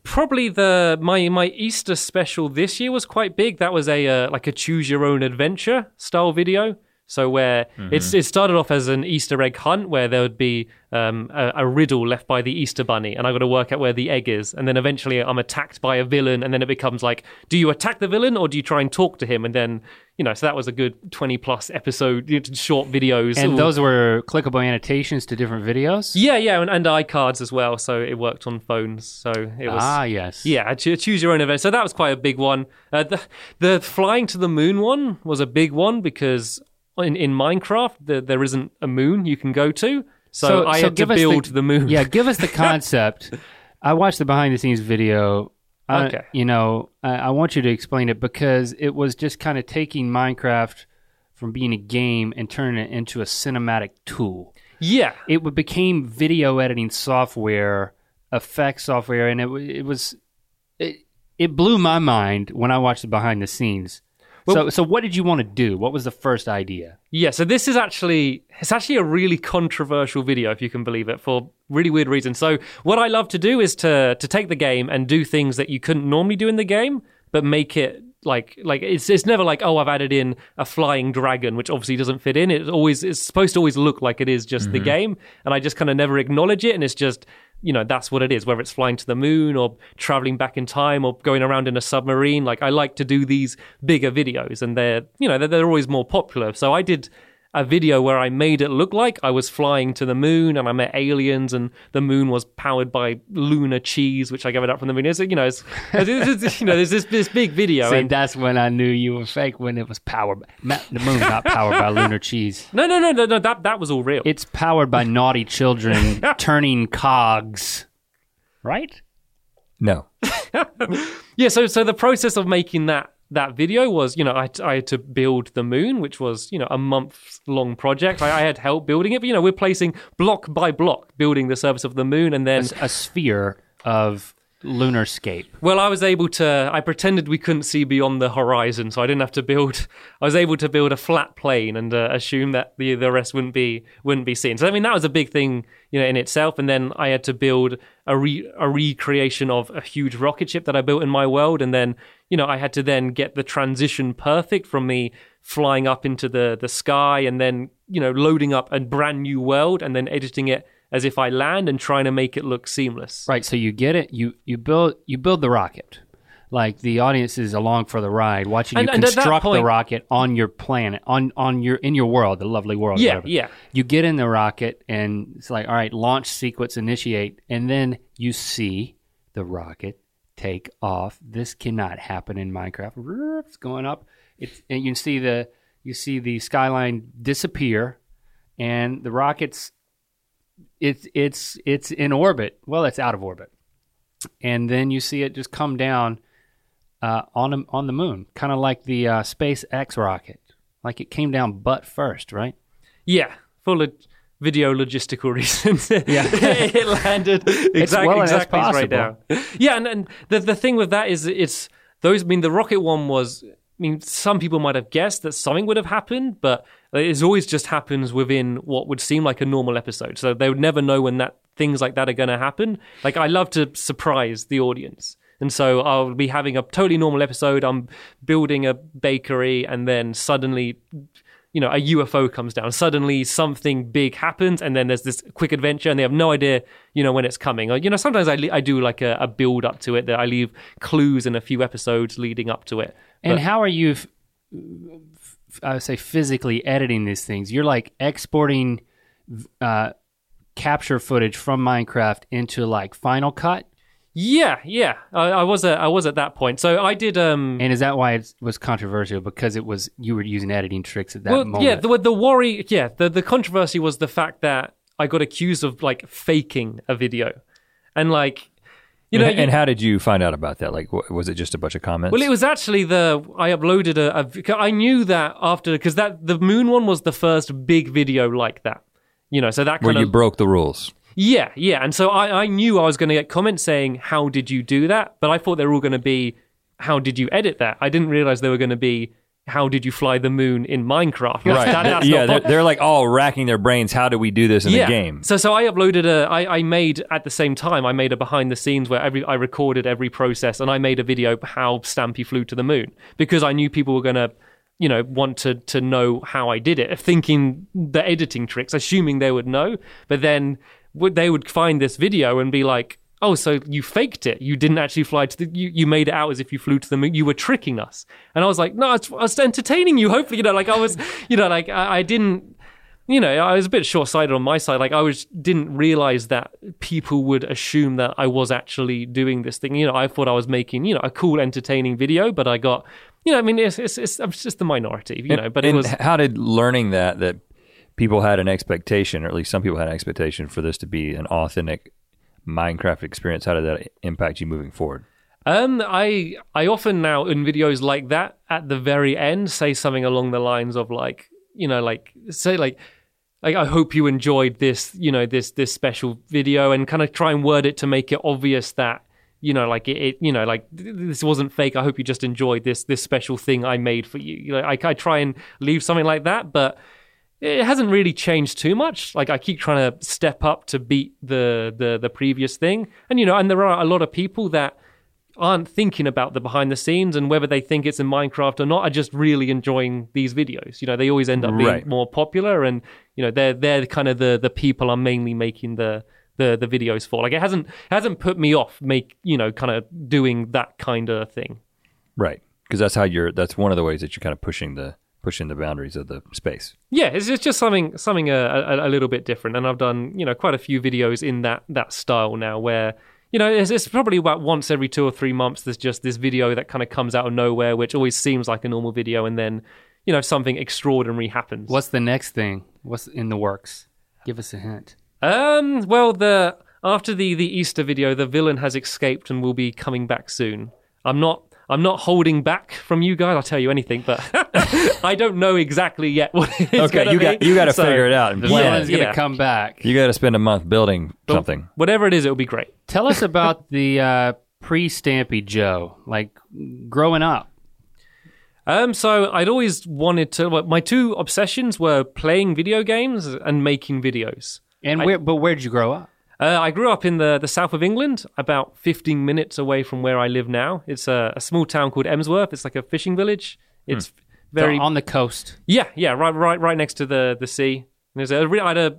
probably the my my Easter special this year was quite big. That was a uh, like a choose your own adventure style video. So where it's it started off as an Easter egg hunt where there would be um, a, a riddle left by the Easter bunny, and I got to work out where the egg is, and then eventually I'm attacked by a villain, and then it becomes like, do you attack the villain or do you try and talk to him? And then you know, so that was a good twenty plus episode short videos. And all- those were clickable annotations to different videos. yeah, yeah, and, and iCards as well. So it worked on phones. So it was ah, yes. yeah, choose your own event. So that was quite a big one. Uh, the the flying to the moon one was a big one because in, in Minecraft the, there isn't a moon you can go to. So, I had to build the, moon. Yeah, give us the concept. I watched the behind the scenes video. I- Okay. you know, I, I want you to explain it because it was just kind of taking Minecraft from being a game and turning it into a cinematic tool. yeah, It became video editing software, effects software, and it it was it, it blew my mind when I watched the behind the scenes. So, so what did you want to do? What was the first idea? yeah. So this is actually it's actually a really controversial video if you can believe it for really weird reasons. So what I love to do is to to take the game and do things that you couldn't normally do in the game, but make it like like it's it's never like oh I've added in a flying dragon which obviously doesn't fit in it always it's supposed to always look like it is just the mm-hmm. game and I just kind of never acknowledge it and it's just you know that's what it is whether it's flying to the moon or traveling back in time or going around in a submarine. Like I like to do these bigger videos and they're you know they're, they're always more popular. So I did a video where I made it look like I was flying to the moon and I met aliens and the moon was powered by lunar cheese, which I gathered up from the moon. It's, you know, it's, it's- it's- you know, there's this, this big video. See, and- that's when I knew you were fake when it was powered. ma- The moon not powered by lunar cheese. no, no, no, no, no, that, that was all real. It's powered by naughty children turning cogs, right? No. Yeah, so so the process of making that that video was, you know, I, I had to build the moon, which was, you know, a month long project. I, I had help building it, but you know, we're placing block by block, building the surface of the moon, and then A sphere of lunarscape. Well, I was able to. I pretended we couldn't see beyond the horizon, so I didn't have to build. I was able to build a flat plane and uh, assume that the the rest wouldn't be wouldn't be seen. So I mean, that was a big thing, you know, in itself. And then I had to build a re, a recreation of a huge rocket ship that I built in my world, and then you know I had to then get the transition perfect from me flying up into the the sky and then you know loading up a brand new world and then editing it as if I land and trying to make it look seamless. Right. So you get it. You you build you build the rocket. Like the audience is along for the ride, watching And- you and at that construct the rocket on your planet, on on your in your world, the lovely world. Yeah, whatever. yeah. You get in the rocket, and it's like, all right, launch sequence initiate, and then you see the rocket take off. This cannot happen in Minecraft. It's going up. It's and you can see the you see the skyline disappear, and the rocket's it's it's it's in orbit. Well, it's out of orbit, and then you see it just come down uh, on a, on the moon, kind of like the uh, SpaceX rocket. Like it came down butt first, right? Yeah, for lo- video logistical reasons. Yeah. it landed exactly, well exactly right possible. Yeah, and, and the the thing with that is it's those. I mean, the rocket one was. I mean, some people might have guessed that something would have happened, but it always just happens within what would seem like a normal episode. So they would never know when that things like that are going to happen. Like I love to surprise the audience. And so I'll be having a totally normal episode. I'm building a bakery, and then suddenly you know, a UFO comes down. Suddenly something big happens, and then there's this quick adventure, and they have no idea, you know, when it's coming. Or, you know, sometimes I, I do like a, a build up to it that I leave clues in a few episodes leading up to it. And But- how are you? F- I would say physically editing these things. You're like exporting uh, capture footage from Minecraft into like Final Cut. Yeah, yeah, I, I was a, I was at that point. So I did. um And is that why it was controversial? Because it was you were using editing tricks at that well, moment. yeah, the the worry, yeah, the the controversy was the fact that I got accused of like faking a video, and like. You know, and, you- and how did you find out about that? Like, wh- was it just a bunch of comments? Well, it was actually the I uploaded a. a I knew that after because that the moon one was the first big video like that. You know, so that where kind you broke the rules. Yeah, yeah, and so I I knew I was going to get comments saying how did you do that, but I thought they were all going to be how did you edit that. I didn't realize they were going to be how did you fly the moon in Minecraft. That's- that- that's yeah, they're, they're like all racking their brains. How do we do this in yeah. the game? So so I uploaded a I, I made at the same time I made a behind the scenes where every I recorded every process and I made a video how Stampy flew to the moon because I knew people were gonna you know want to to know how I did it, thinking the editing tricks, assuming they would know. But then would they would find this video and be like, "Oh, so you faked it? You didn't actually fly to the? You, you made it out as if you flew to the moon. You were tricking us." And I was like, "No, I was, I was entertaining you. Hopefully, you know, like I was, you know, like I, I didn't." You know, I was a bit short-sighted on my side. Like I was didn't realize that people would assume that I was actually doing this thing. You know, I thought I was making you know a cool, entertaining video, but I got you know, I mean, it's it's, it's, it's just the minority, you know. But it And was how did learning that that people had an expectation, or at least some people had an expectation for this to be an authentic Minecraft experience? How did that impact you moving forward? Um, I I often now in videos like that at the very end say something along the lines of like you know like say like like I hope you enjoyed this you know this this special video and kind of try and word it to make it obvious that you know like it, it you know like this wasn't fake. I hope you just enjoyed this this special thing I made for you. You know I I try and leave something like that, but it hasn't really changed too much. Like I keep trying to step up to beat the the the previous thing, and you know, and there are a lot of people that aren't thinking about the behind the scenes and whether they think it's in Minecraft or not are just really enjoying these videos. You know, they always end up being Right. more popular, and you know, they're they're kind of the the people I'm mainly making the. The, the videos for like it hasn't hasn't put me off make you know kind of doing that kind of thing Right, because that's how you're. That's one of the ways that you're kind of pushing the pushing the boundaries of the space. yeah, it's just, just something something a, a, a little bit different, and I've done you know quite a few videos in that that style now, where you know it's, it's probably about once every two or three months. There's just this video that kind of comes out of nowhere, which always seems like a normal video, and then you know something extraordinary happens. What's the next thing? What's in the works? Give us a hint. Um, well, the after the the Easter video, the villain has escaped and will be coming back soon. I'm not. I'm not holding back from you guys. I'll tell you anything, but I don't know exactly yet what it is Okay, gonna you got you got to So- figure it out and The plan. villain's it. gonna yeah. come back. You got to spend a month building something. Whatever it is, it'll be great. Tell us about the uh, pre-Stampy Joe, like growing up. Um, so I'd always wanted to. well, My two obsessions were playing video games and making videos. And where? But where'd you grow up? Uh, I grew up in the, the south of England, about 15 minutes away from where I live now. It's a, a small town called Emsworth. It's like a fishing village. It's very on the coast. yeah, yeah, right, right, right next to the the sea. And There's a re- I had a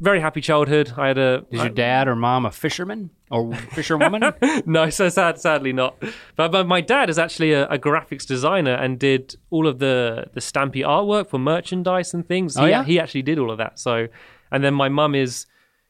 very happy childhood. I had a Is your dad or mom a fisherman or fisherwoman? no, so sad, sadly not. But, but my dad is actually a, a graphics designer and did all of the the stampy artwork for merchandise and things. Oh, he, yeah? he actually did all of that. So, and then my mum is,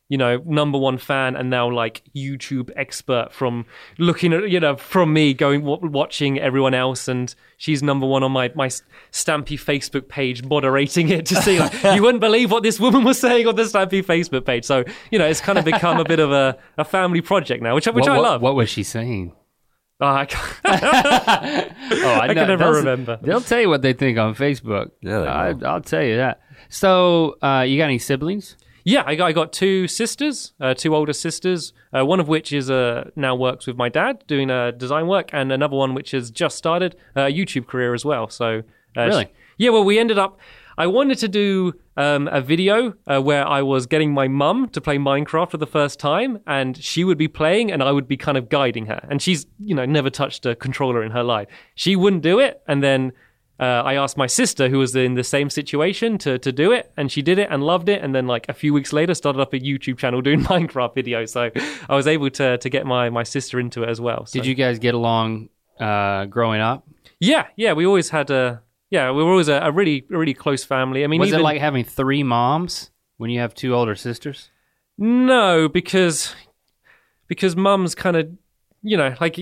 you know, number one fan and now like YouTube expert from looking at you know from me going w- watching everyone else and she's number one on my my stampy Facebook page moderating it to see like you wouldn't believe what this woman was saying on the stampy Facebook page. So you know it's kind of become a bit of a, a family project now, which I- which what, I love. What was she saying? Oh, I can't- Oh, I, I can never remember. They'll tell you what they think on Facebook. Yeah, I, will. I'll tell you that. So, uh, you got any siblings? Yeah, I got, I got two sisters, uh, two older sisters. Uh, one of which is uh, now works with my dad doing uh, design work, and another one which has just started a YouTube career as well. So uh, Really? she- yeah. Well, we ended up. I wanted to do um, a video uh, where I was getting my mum to play Minecraft for the first time, and she would be playing, and I would be kind of guiding her. And she's, you know, never touched a controller in her life. She wouldn't do it, and then uh, I asked my sister, who was in the same situation, to to do it, and she did it and loved it. And then, like a few weeks later, started up a YouTube channel doing Minecraft videos. So I was able to to get my my sister into it as well. So. Did you guys get along uh, growing up? Yeah, yeah. We always had a yeah. We were always a, a really really close family. I mean, Was even, it like having three moms when you have two older sisters? No, because because mum's kind of you know like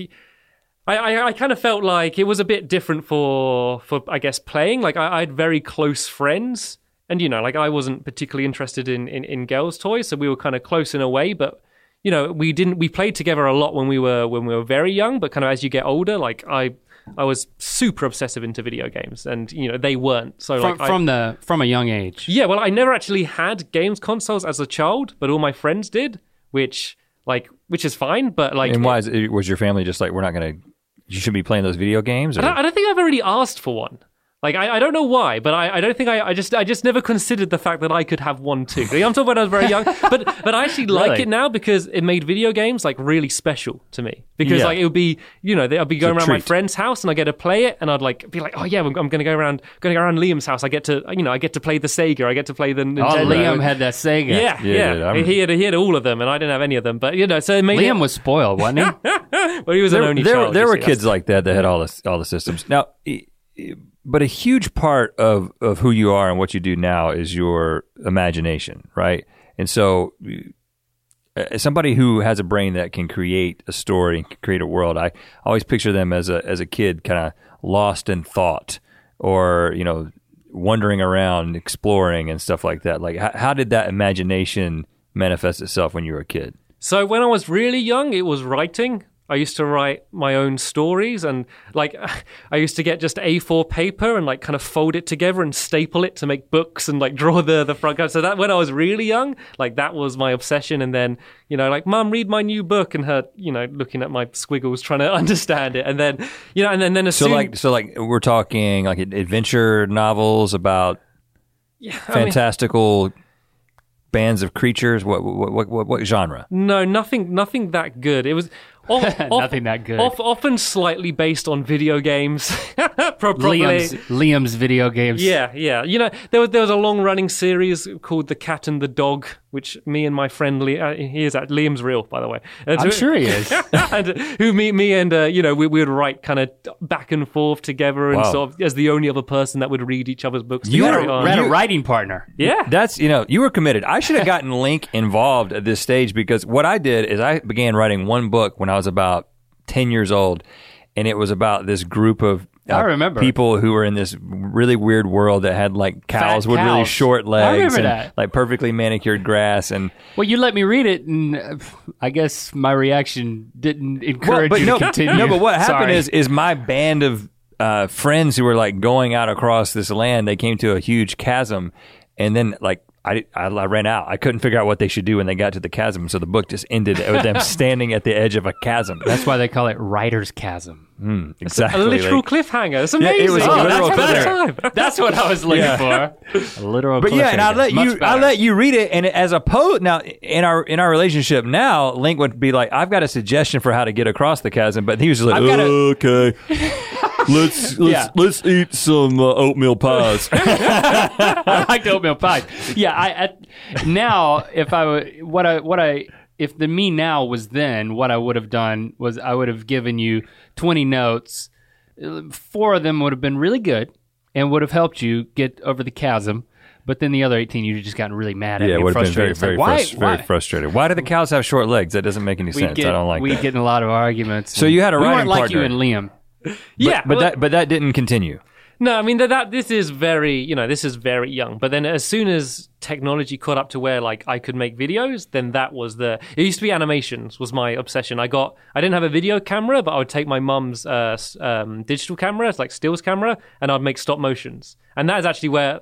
I, I I kind of felt like it was a bit different for for I guess playing. Like I, I had very close friends, and you know like I wasn't particularly interested in in, in girls' toys, so we were kind of close in a way, but. You know, we didn't. We played together a lot when we were when we were very young, but kind of as you get older, like I, I was super obsessive into video games, and you know they weren't. So From, like I- from the from a young age. yeah, well, I never actually had games consoles as a child, but all my friends did, which like which is fine. But like, And why is it, was your family just like we're not going to? You should be playing those video games. I don't, I don't think I've already asked for one. Like I, I don't know why, but I, I don't think I, I just I just never considered the fact that I could have one too. I'm talking about when I was very young, but but I actually like Really? it now because it made video games like really special to me. Because Yeah. like it would be you know I'd be going around my friend's house and I get to play it and I'd like be like oh yeah I'm, I'm going to go around going go around Liam's house. I get to you know I get to play the Sega. I get to play the Oh, Nintendo. Liam had that Sega. yeah, Yeah, yeah. he had he had all of them, and I didn't have any of them. But you know, so it made Liam it, was spoiled, wasn't he? well, he was an there, only there, child. there were see, that's- kids like that that had all the all the systems. Now, but a huge part of of who you are and what you do now is your imagination, right? And so, uh, as somebody who has a brain that can create a story and create a world, I always picture them as a as a kid, kind of lost in thought, or you know, wandering around, exploring, and stuff like that. Like, how, how did that imagination manifest itself when you were a kid? So when I was really young, it was writing. I used to write my own stories and like I used to get just A4 paper and like kind of fold it together and staple it to make books and like draw the the front cover. So that when I was really young, like that was my obsession. And then you know like mum read my new book and her you know looking at my squiggles trying to understand it. And then you know and then then as So like so like we're talking like adventure novels about I mean- fantastical bands of creatures. What what what what, what genre? No, nothing, nothing that good. It was of, of- Nothing that good. of- often slightly based on video games. Probably. Liam's Liam's video games. Yeah, yeah. You know, there was there was a long running series called The Cat and the Dog, which me and my friend Liam, uh, he is at Liam's real, by the way. And I'm so- sure he is. and who me me and uh, you know we, we would write kind of back and forth together and Wow. sort of as the only other person that would read each other's books. You to had a- on. We had a writing partner. yeah. That's you know you were committed. I should have gotten Link involved at this stage because what I did is I began writing one book when I was about ten years old, and it was about this group of. uh, I remember. people who were in this really weird world that had like cows Fat with really short I legs and that. like perfectly manicured grass and Well, you let me read it, and uh, I guess my reaction didn't Well, encourage but you no, to continue. No, but what happened Sorry. is is my band of uh, friends who were like going out across this land. They came to a huge chasm, and then like. I, I, I ran out. I couldn't figure out what they should do when they got to the chasm, so the book just ended with them standing at the edge of a chasm. that's why they call it writer's chasm. Hmm, exactly. a literal like- cliffhanger. It's Yeah, amazing. it was a Oh, literal that's better cliffhanger. time. That's what I was looking for. A literal. but yeah, and I cliffhanger. let you, I better. let you read it, and as a poet now in our in our relationship now, Link would be like, "I've got a suggestion for how to get across the chasm," but he was like, I've got a- "Okay, let's let's Yeah. let's eat some uh, oatmeal pies." I like the oatmeal pies. Yeah, I, I now if I what I what I if the me now was then, what I would have done was I would have given you twenty notes. Four of them would have been really good and would have helped you get over the chasm. But then the other eighteen, you'd just gotten really mad at Yeah, me, it would have been very, frustrated. It's like, very, why, very why? frustrated. Why do the cows have short legs? That doesn't make any We sense. get, I don't like we that. get in a lot of arguments. So you had a we weren't like you and Liam. yeah, but well- that but that didn't continue. No, I mean that, that this is very, you know, this is very young. But then as soon as technology caught up to where like I could make videos, then that was the. It used to be animations was my obsession. I got, I didn't have a video camera, but I would take my mum's uh, um, digital camera, it's like stills camera, and I'd make stop motions. And that is actually where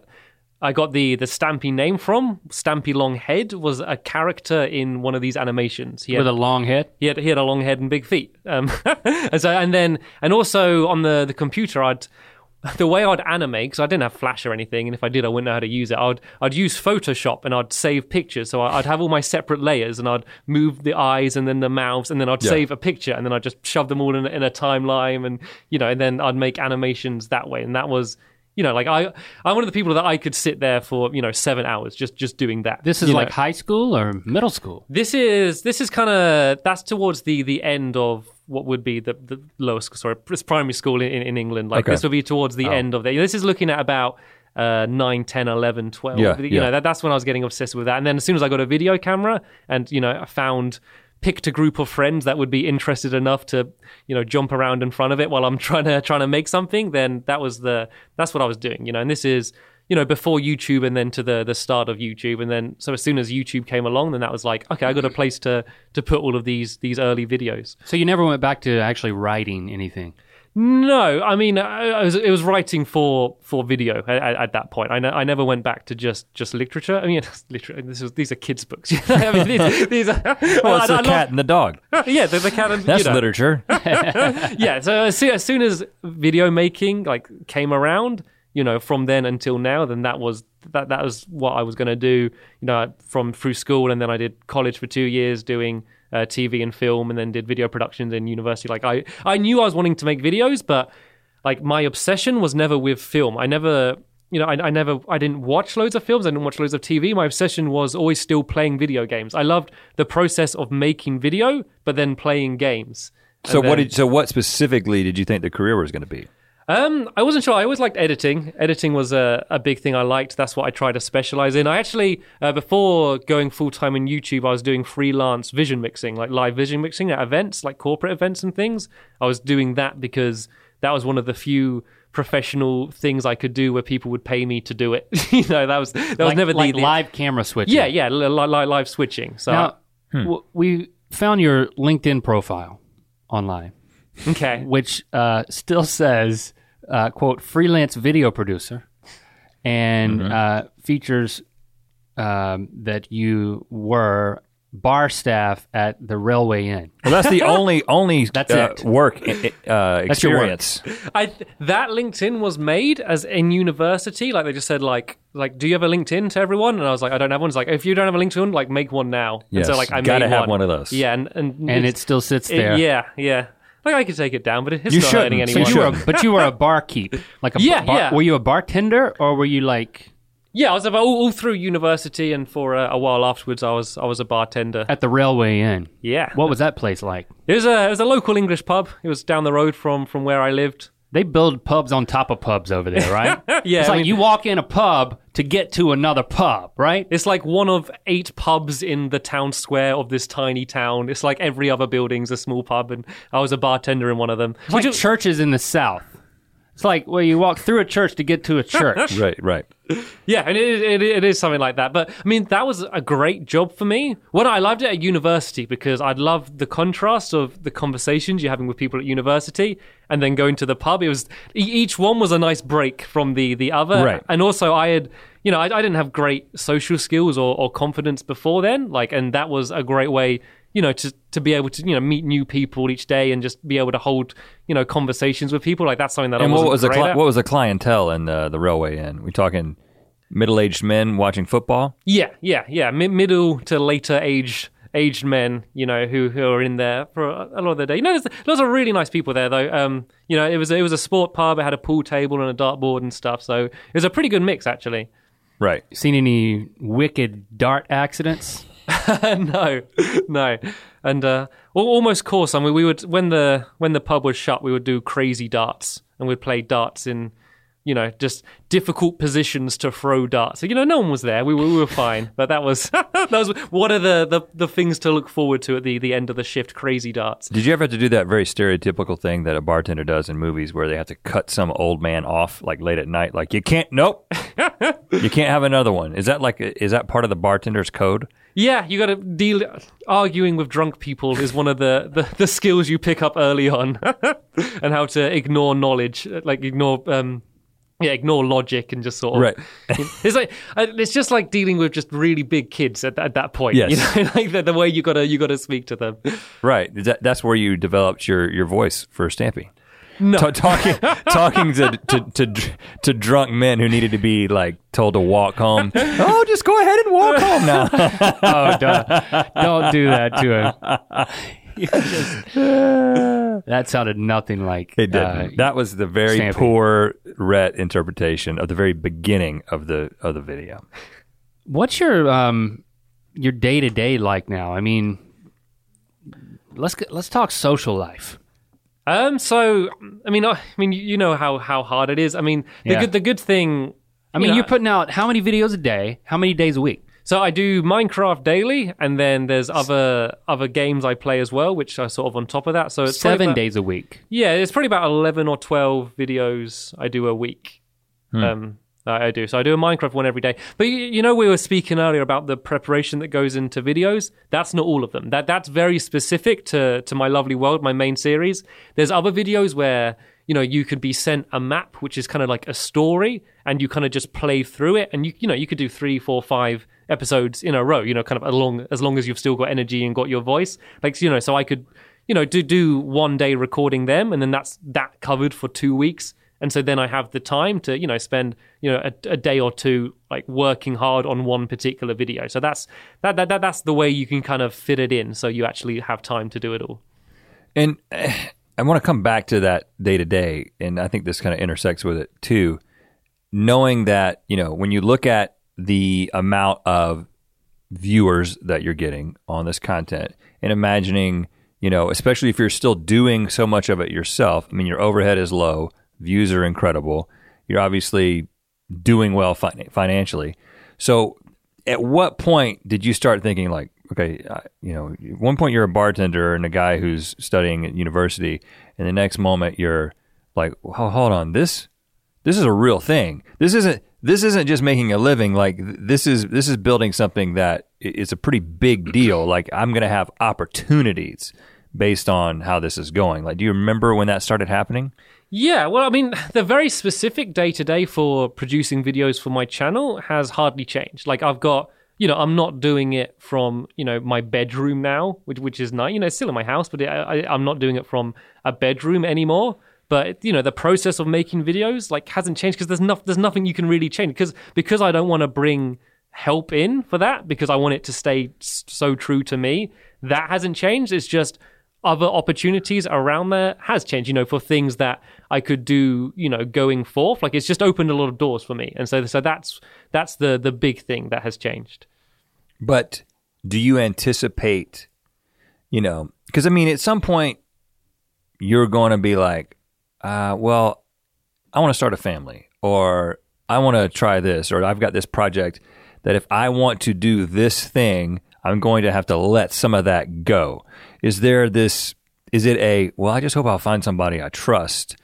I got the the Stampy name from. Stampy Longhead was a character in one of these animations. He had With a long head. he had he had a long head and big feet. Um, and so and then and also on the the computer, I'd the way I'd animate because I didn't have Flash or anything, and if I did, I wouldn't know how to use it. I'd I'd use Photoshop and I'd save pictures. So I'd have all my separate layers, and I'd move the eyes and then the mouths, and then I'd Yeah. save a picture, and then I'd just shove them all in, a- in a timeline, and you know, and then I'd make animations that way, and that was. You know, like I, I'm one of the people that I could sit there for you know seven hours just just doing that. This is you like know. high school or middle school. This is this is kind of that's towards the the end of what would be the the lowest school, sorry, it's primary school in, in England. Like Okay. this would be towards the Oh. end of the. This is looking at about uh 9 10 11 12 Yeah, you yeah. know that, that's when i was getting obsessed with that and then as soon as i got a video camera and you know i found picked a group of friends that would be interested enough to you know jump around in front of it while i'm trying to trying to make something then that was the that's what i was doing you know and this is you know before youtube and then to the the start of youtube and then so as soon as youtube came along then that was like okay i got a place to to put all of these these early videos So you never went back to actually writing anything. No, I mean, I, I was, it was writing for for video at, at, at that point. I, ne- I never went back to just just literature. I mean, literature. This was these are kids' books. I mean, these, these are. Well, it's I- I the cat and the dog. yeah, the, the cat and That's you know. literature. Yeah, so as soon, as soon as video making like came around, you know, from then until now, then that was that that was what I was going to do. You know, from through school, and then I did college for two years doing uh, TV and film, and then did video productions in university. Like I, I knew I was wanting to make videos, but like my obsession was never with film. I never. You know, I, I never, I didn't watch loads of films. I didn't watch loads of TV. My obsession was always still playing video games. I loved the process of making video, but then playing games. So what did so what specifically did you think the career was going to be? Um, I wasn't sure. I always liked editing. Editing was a, a big thing I liked. That's what I tried to specialize in. I actually, uh, before going full time in YouTube, I was doing freelance vision mixing, like live vision mixing at events, like corporate events and things. I was doing that because that was one of the few professional things I could do where people would pay me to do it. you know, that was that was like, never the, like the live camera switching. Yeah, yeah, li- li- li- live switching. So Now, w- we found your LinkedIn profile online, okay, which uh, still says, uh, "quote freelance video producer," and uh, features um, that you were bar staff at the Railway Inn. Well, that's the only only That's uh, it. work uh, That's your work. experience. I th- that LinkedIn was made as in university. Like they just said, like, like, do you have a LinkedIn to everyone? And I was like, I don't have one. It's like, if you don't have a LinkedIn, like, make one now. Yes, and so like, I gotta made have one of those. Yeah, and and, and it still sits it- there. yeah, yeah. Like I could take it down, but it's You not shouldn't. hurting So So anyone. you were, a, but you were a barkeep, like a Yeah, bar- yeah. Were you a bartender or were you like yeah, I was about all, all through university, and for a, a while afterwards, I was I was a bartender. at the Railway Inn? Yeah, What was that place like? it was a it was a local English pub. It was down the road from from where I lived. They build pubs on top of pubs over there, right? Yeah, it's I like mean- you walk in a pub to get to another pub, right? It's like one of eight pubs in the town square of this tiny town. It's like every other building's a small pub, and I was a bartender in one of them. It's like churches in the South. It's like where you walk through a church to get to a church. Right, right. Yeah, and it, it, it is something like that. But I mean, that was a great job for me. What I loved it at university because I'd love the contrast of the conversations you're having with people at university, and then going to the pub. It was e- each one was a nice break from the the other. Right. And also, I had you know I, I didn't have great social skills or, or confidence before then. Like, and that was a great way. You know, to to be able to you know meet new people each day and just be able to hold you know conversations with people like that's something that And I what wasn't was the great cli- at. what was the clientele in uh, the railway inn? We talking middle aged men watching football? Yeah, yeah, yeah. Mi- middle to later age aged men, you know, who who are in there for a, a lot of the day. You know, there's lots of really nice people there, though. Um, you know, it was it was a sport pub. It had a pool table and a dartboard and stuff. So it was a pretty good mix, actually. Right. Seen any wicked dart accidents? no, no, and uh, al- almost course. I mean, we would when the when the pub was shut, we would do crazy darts, and we'd play darts in, you know, just difficult positions to throw darts. So you know, no one was there. We were, we were fine, but that was that was one of the, the the things to look forward to at the the end of the shift. Crazy darts. Did you ever have to do that very stereotypical thing that a bartender does in movies where they have to cut some old man off like late at night? Like you can't, nope, you can't have another one. Is that like is that part of the bartender's code? Yeah, you got to deal. Arguing with drunk people is one of the, the, the skills you pick up early on, and how to ignore knowledge, like ignore um, yeah, ignore logic and just sort of Right. it's like uh, it's just like dealing with just really big kids at, at that point. Yes. you know, like the, the way you gotta you gotta speak to them. Right. That, that's where you developed your, your voice for Stampy. No. Ta- talking talking to, to to to drunk men who needed to be like told to walk home. oh, just go ahead and walk home now. Oh, don't, don't do that to him. You just- that sounded nothing like It didn't. uh, that was the very Stampy. poor Rhett interpretation of the very beginning of the of the video. What's your um your day to day like now? I mean, let's get, let's talk social life. Um. So I mean, I, I mean, you- you know how how hard it is. I mean, the Yeah. good the good thing. I mean, know, you're putting out how many videos a day? How many days a week? So I do Minecraft daily, and then there's other other games I play as well, which are sort of on top of that. So it's Seven about- days a week. Yeah, it's probably about eleven or twelve videos I do a week. Um, I I do. So I do a Minecraft one every day. But you, you know, we were speaking earlier about the preparation that goes into videos. That's not all of them. That that's very specific to to my lovely world, my main series. There's other videos where you know you could be sent a map, which is kind of like a story, and you kind of just play through it, and you you know you could do three, four, five episodes in a row. You know, kind of along as long as you've still got energy and got your voice. Like you know, so I could you know do do one day recording them, and then that's that covered for two weeks and so then I have the time to you know spend you know a, a day or two like working hard on one particular video. So that's that, that that that's the way you can kind of fit it in, so you actually have time to do it all. And I want to come back to that day to day, and I think this kind of intersects with it too. Knowing that, you know, when you look at the amount of viewers that you're getting on this content and imagining, you know, especially if you're still doing so much of it yourself, I mean, your overhead is low, views are incredible, you're obviously doing well fin- financially. So, at what point did you start thinking, like, okay, uh, you know, one point you're a bartender and a guy who's studying at university, and the next moment you're like, "Ho- hold on, this this is a real thing. This isn't this isn't just making a living. Like this is this is building something that is a pretty big deal. Like I'm going to have opportunities based on how this is going. Like, do you remember when that started happening? Yeah, well, I mean, the very specific day to day for producing videos for my channel has hardly changed. Like, I've got, you know, I'm not doing it from, you know, my bedroom now, which which is nice. You know, it's still in my house, but it, I, I'm not doing it from a bedroom anymore. But you know, the process of making videos like hasn't changed because there's no, there's nothing you can really change because because I don't want to bring help in for that because I want it to stay so true to me. That hasn't changed. It's just other opportunities around there has changed, you know, for things that I could do, you know, going forth. Like it's just opened a lot of doors for me. And so so that's that's the the big thing that has changed. But do you anticipate, you know, because I mean, at some point you're going to be like, uh, well, I want to start a family, or I want to try this, or I've got this project that if I want to do this thing, I'm going to have to let some of that go. Is there this, is it a, well, I just hope I'll find somebody I trust?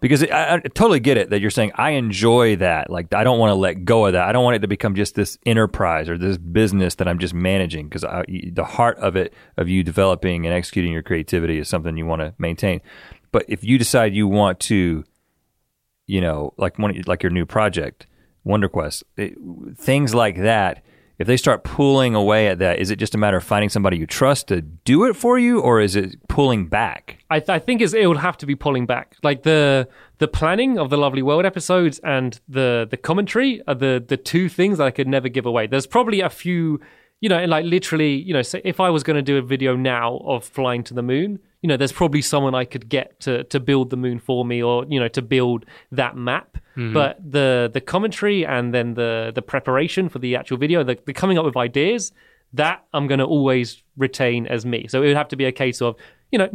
Because I, I totally get it that you're saying I enjoy that. Like I don't want to let go of that. I don't want it to become just this enterprise or this business that I'm just managing. Because the heart of it, of you developing and executing your creativity, is something you want to maintain. But if you decide you want to, you know, like one like your new project, Wonder Quest, it, things like that. If they start pulling away at that, is it just a matter of finding somebody you trust to do it for you, or is it pulling back? I, th- I think it would have to be pulling back. Like the the planning of the Lovely World episodes and the the commentary are the the two things that I could never give away. There's probably a few, you know, like literally, you know, say if I was going to do a video now of flying to the moon, you know, there's probably someone I could get to to build the moon for me, or you know, to build that map. Mm-hmm. But the the commentary and then the the preparation for the actual video, the, the coming up with ideas, that I'm going to always retain as me. So it would have to be a case of, you know,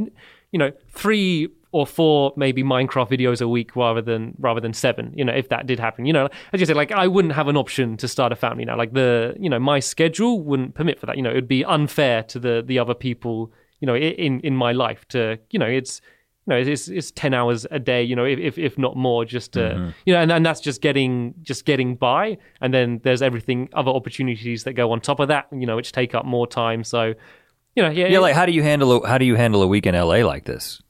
you know, three or four maybe Minecraft videos a week rather than rather than seven. You know, if that did happen, you know, as you said, like I wouldn't have an option to start a family now. Like the, you know, my schedule wouldn't permit for that. You know, it would be unfair to the the other people, you know, in in my life to, you know, it's. You know, it's, it's ten hours a day. You know, if if, if not more, just to, you know, and, and that's just getting just getting by. And then there's everything other opportunities that go on top of that. You know, which take up more time. So, you know, yeah, Yeah, like how do you handle a, how do you handle a week in LA like this?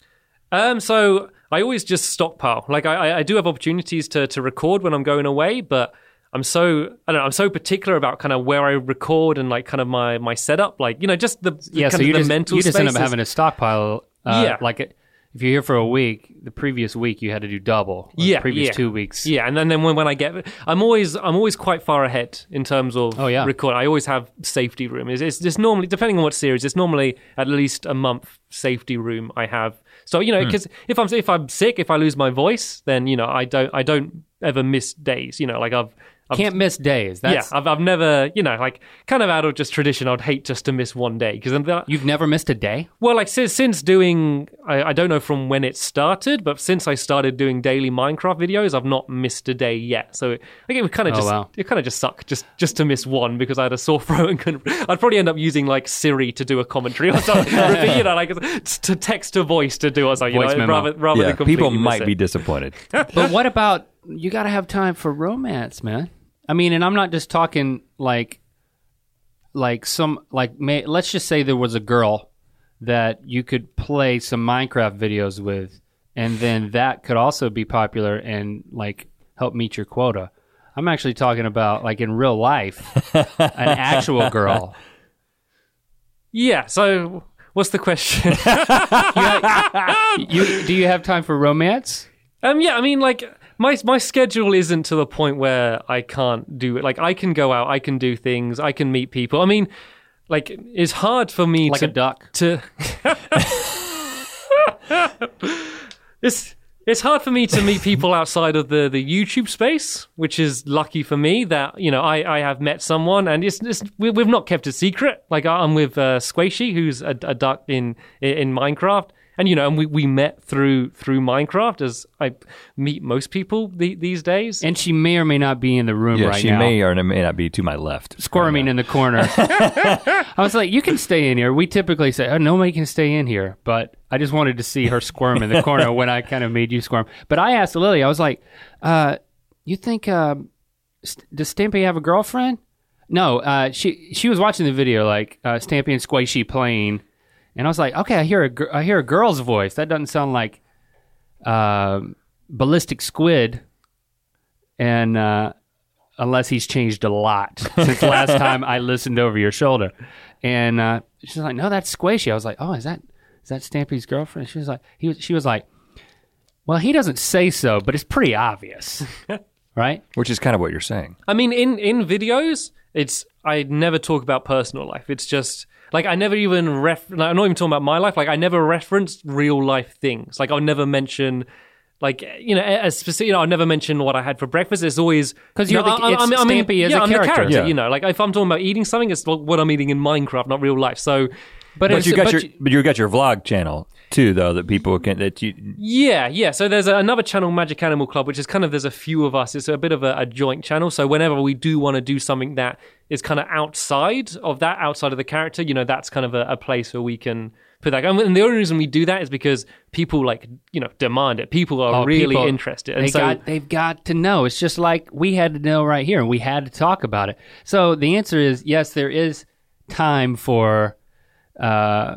um, so I always just stockpile. Like I, I- I do have opportunities to to record when I'm going away, but I'm so I don't know. I'm so particular about kind of where I record and like kind of my my setup. Like you know, just the Yeah, kind so of you the just, mental you just end up having a stockpile. Uh, Yeah. Like it, if you're here for a week, the previous week you had to do double. Yeah, previous yeah. two weeks. Yeah, and then, then when, when I get, I'm always I'm always quite far ahead in terms of Oh, yeah. record. I always have safety room. It's, it's just normally depending on what series. It's normally at least a month safety room I have. So you know, Hmm. because if I'm if I'm sick, if I lose my voice, then you know I don't I don't ever miss days. You know, like I've. I've Can't miss days. That's, yeah, I've, I've never, you know, like kind of out of just tradition, I'd hate just to miss one day because You've never missed a day? well, like since, since doing, I, I don't know from when it started, but since I started doing daily Minecraft videos, I've not missed a day yet. So like, it would kind of Oh, just, wow. it kind of just suck just just to miss one because I had a sore throat and couldn't. I'd probably end up using like Siri to do a commentary or something, you know, like to text to voice to do or something, you Voice know, memo. rather rather yeah, than people might it. be disappointed. but what about you got to have time for romance, man? I mean, and I'm not just talking like like some like may, let's just say there was a girl that you could play some Minecraft videos with and then that could also be popular and like help meet your quota. I'm actually talking about like in real life, an actual girl. Yeah. So what's the question? You, do you have time for romance? Um, yeah, I mean, like, my my schedule isn't to the point where I can't do it. Like I can go out, I can do things, I can meet people. I mean, like it's hard for me Like to a duck. to it's it's hard for me to meet people outside of the, the YouTube space, which is lucky for me that you know I, I have met someone and it's, it's we, we've not kept it secret. Like I'm with uh, Squishy, who's a, a duck in in Minecraft, and you know, and we, we met through through Minecraft as I meet most people the, these days. And she may or may not be in the room Yeah, right she now. She may or may not be to my left. squirming in the corner. I was like, "You can stay in here." We typically say, "Oh, nobody can stay in here," but I just wanted to see her squirm in the corner when I kind of made you squirm. But I asked Lily, I was like, uh, "You think um, St- does Stampy have a girlfriend?" No, uh, she she was watching the video like uh, Stampy and Squishy playing, and I was like, "Okay, I hear a gir- I hear a girl's voice. That doesn't sound like um ballistic squid." And uh, unless he's changed a lot since last time I listened over your shoulder. And uh, she's like, "No, that's Squishy." I was like, "Oh, is that is that Stampy's girlfriend?" She was like, "He was." She was like, "Well, he doesn't say so, but it's pretty obvious, right?" Which is kind of what you're saying. I mean, in in videos, it's I never talk about personal life. It's just like I never even ref. Like, I'm not even talking about my life. Like I never reference real life things. Like I'll never mention. Like you know, a specific. You know, I'll never mention what I had for breakfast. It's always because you're the- it's Stampy as yeah, a I'm character. character. Yeah. You know, like if I'm talking about eating something, it's what I'm eating in Minecraft, not real life. So But, But you got but your you- but you got your vlog channel too, though that people can that you Yeah, yeah. So there's a, another channel, Magic Animal Club, which is kind of there's a few of us. It's a bit of a, a joint channel. So whenever we do want to do something that is kind of outside of that, outside of the character, you know, that's kind of a, a place where we can put that. And the only reason we do that is because people like you know demand it. People are Oh, really people- interested, and They so got they've got to know. It's just like we had to know right here, and we had to talk about it. So the answer is yes. There is time for uh,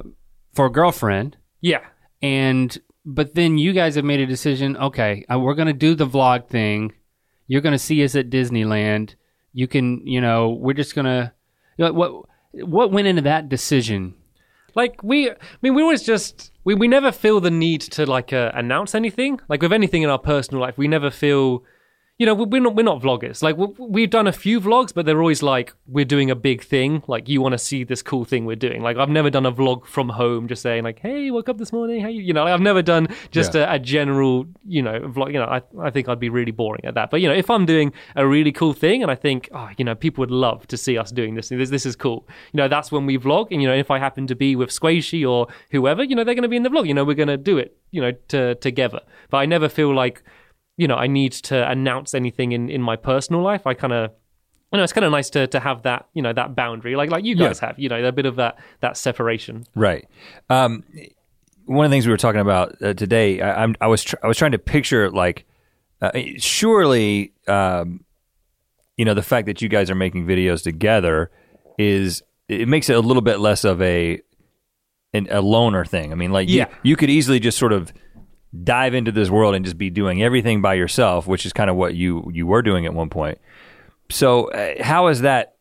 for a girlfriend. Yeah, and but then you guys have made a decision okay uh, we're to do the vlog thing. You're to see us at disneyland. You can you know we're just to what what went into that decision? Like we, I mean, we always just we, we never feel the need to like uh, announce anything. Like with anything in our personal life, we never feel, you know, we're not we're not vloggers. Like we, we've done a few vlogs, but they're always like we're doing a big thing. Like you want to see this cool thing we're doing. Like I've never done a vlog from home, just saying like, hey, woke up this morning. How you, you know, like, I've never done just a, a general, you know, vlog. You know, I I think I'd be really boring at that. But you know, if I'm doing a really cool thing and I think, oh, you know, people would love to see us doing this. This this is cool. You know, that's when we vlog. And you know, if I happen to be with Squishy or whoever, you know, they're going to be in the vlog. You know, we're going to do it. You know, to, together. But I never feel like, you know, I need to announce anything in in my personal life. I kind of. You know, it's kind of nice to, to have that, you know, that boundary, like like you guys have, you know, a bit of that that separation. Right. Um, one of the things we were talking about uh, today, I, I'm, I was tr- I was trying to picture like, uh, surely, um, you know, the fact that you guys are making videos together is it makes it a little bit less of a an, a loner thing. I mean, like, you- Yeah. you, could easily just sort of dive into this world and just be doing everything by yourself, which is kind of what you you were doing at one point. So, uh, how is that?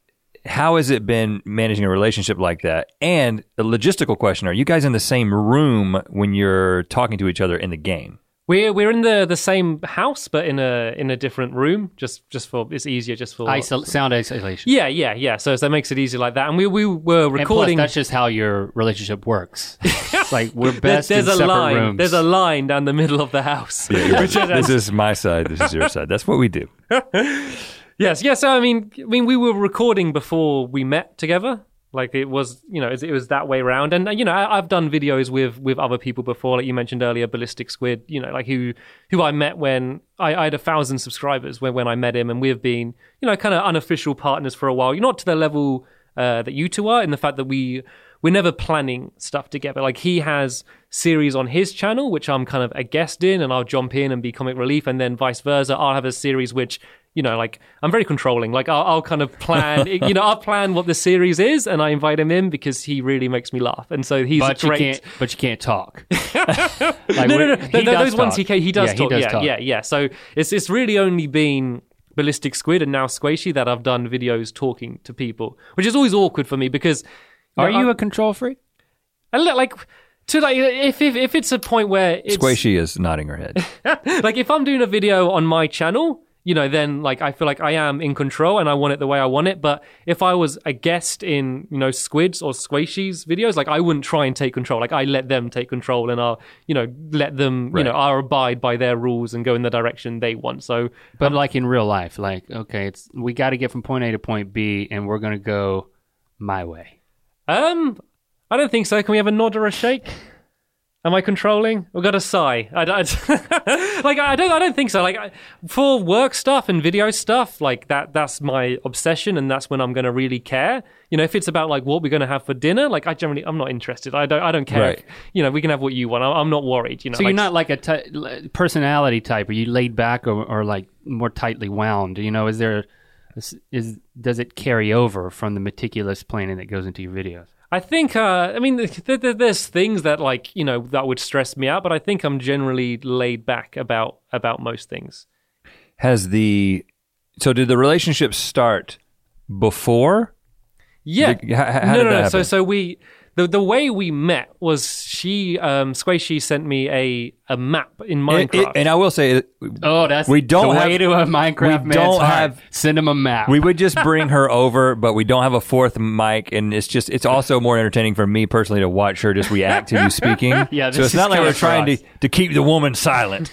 How has it been managing a relationship like that? And a logistical question: Are you guys in the same room when you're talking to each other in the game? We're we're in the the same house, but in a in a different room. Just just for it's easier. Just for Isol- sound isolation Yeah, yeah, yeah. So, so that makes it easy like that. And we we were and plus recording. that's just how your relationship works it's like we're there's best there's in a separate line. rooms There's a line down the middle of the house. which is, this is my side. This is your side. That's what we do. yes, yes. So I mean, I mean, we were recording before we met together. Like it was, you know, it, was that way around. And you know, I, I've done videos with with other people before, like you mentioned earlier, Ballistic Squid. You know, like who who I met when I, I had a thousand subscribers when when I met him, and we've been, you know, kind of unofficial partners for a while. You're not to the level uh, that you two are in the fact that we we're never planning stuff together. Like he has series on his channel, which I'm kind of a guest in, and I'll jump in and be comic relief, and then vice versa. I'll have a series which, you know, like I'm very controlling. Like I'll, I'll kind of plan, you know, I'll plan what the series is, and I invite him in because he really makes me laugh, and so he's but you great. can't but you can't talk Like, no, no, no. he Th- does those ones he ca- he does yeah, talk. he does yeah, talk. yeah, yeah. So it's it's really only been Ballistic Squid and now Squishy that I've done videos talking to people, which is always awkward for me because are know, you a control freak I li- like to like if if if it's a point where it's Squishy is nodding her head. like if I'm doing a video on my channel, you know, then like I feel like I am in control and I want it the way I want it. But if I was a guest in, you know, Squids or Squishy's videos, like I wouldn't try and take control. Like I let them take control and I'll, you know, let them, you know, I'll abide by their rules and go in the direction they want. So But like in real life, like okay, it's we got to get from point A to point B, and we're gonna go my way. Um, I don't think so. Can we have a nod or a shake? Am I controlling? We've got a sigh. I, I- like I don't. I don't think so. Like I, for work stuff and video stuff, like that. That's my obsession, and that's when I'm going to really care. You know, if it's about like what we're going to have for dinner, like I generally, I'm not interested. I don't. I don't care. Right. If, you know, we can have what you want. I'm, I'm not worried. You know, So you're not like a personality type. Are you laid back or, or like more tightly wound? You know, is there is does it carry over from the meticulous planning that goes into your videos? I think, uh, I mean, th- th- there's things that like you know that would stress me out, but I think I'm generally laid back about about most things. Has the so did the relationship start before? Yeah. Did- how- how no, no, no. So, so we the the way we met was she um Squishy sent me a a map in And, Minecraft. it- and I will say it- Oh, that's We don't the have- way to a Minecraft we don't heart. have- send him a map. we would just bring her over, but we don't have a fourth mic, and it's just it's also more entertaining for me personally to watch her just react to you speaking. Yeah, so it's is not like we're trying to us. to keep the woman silent.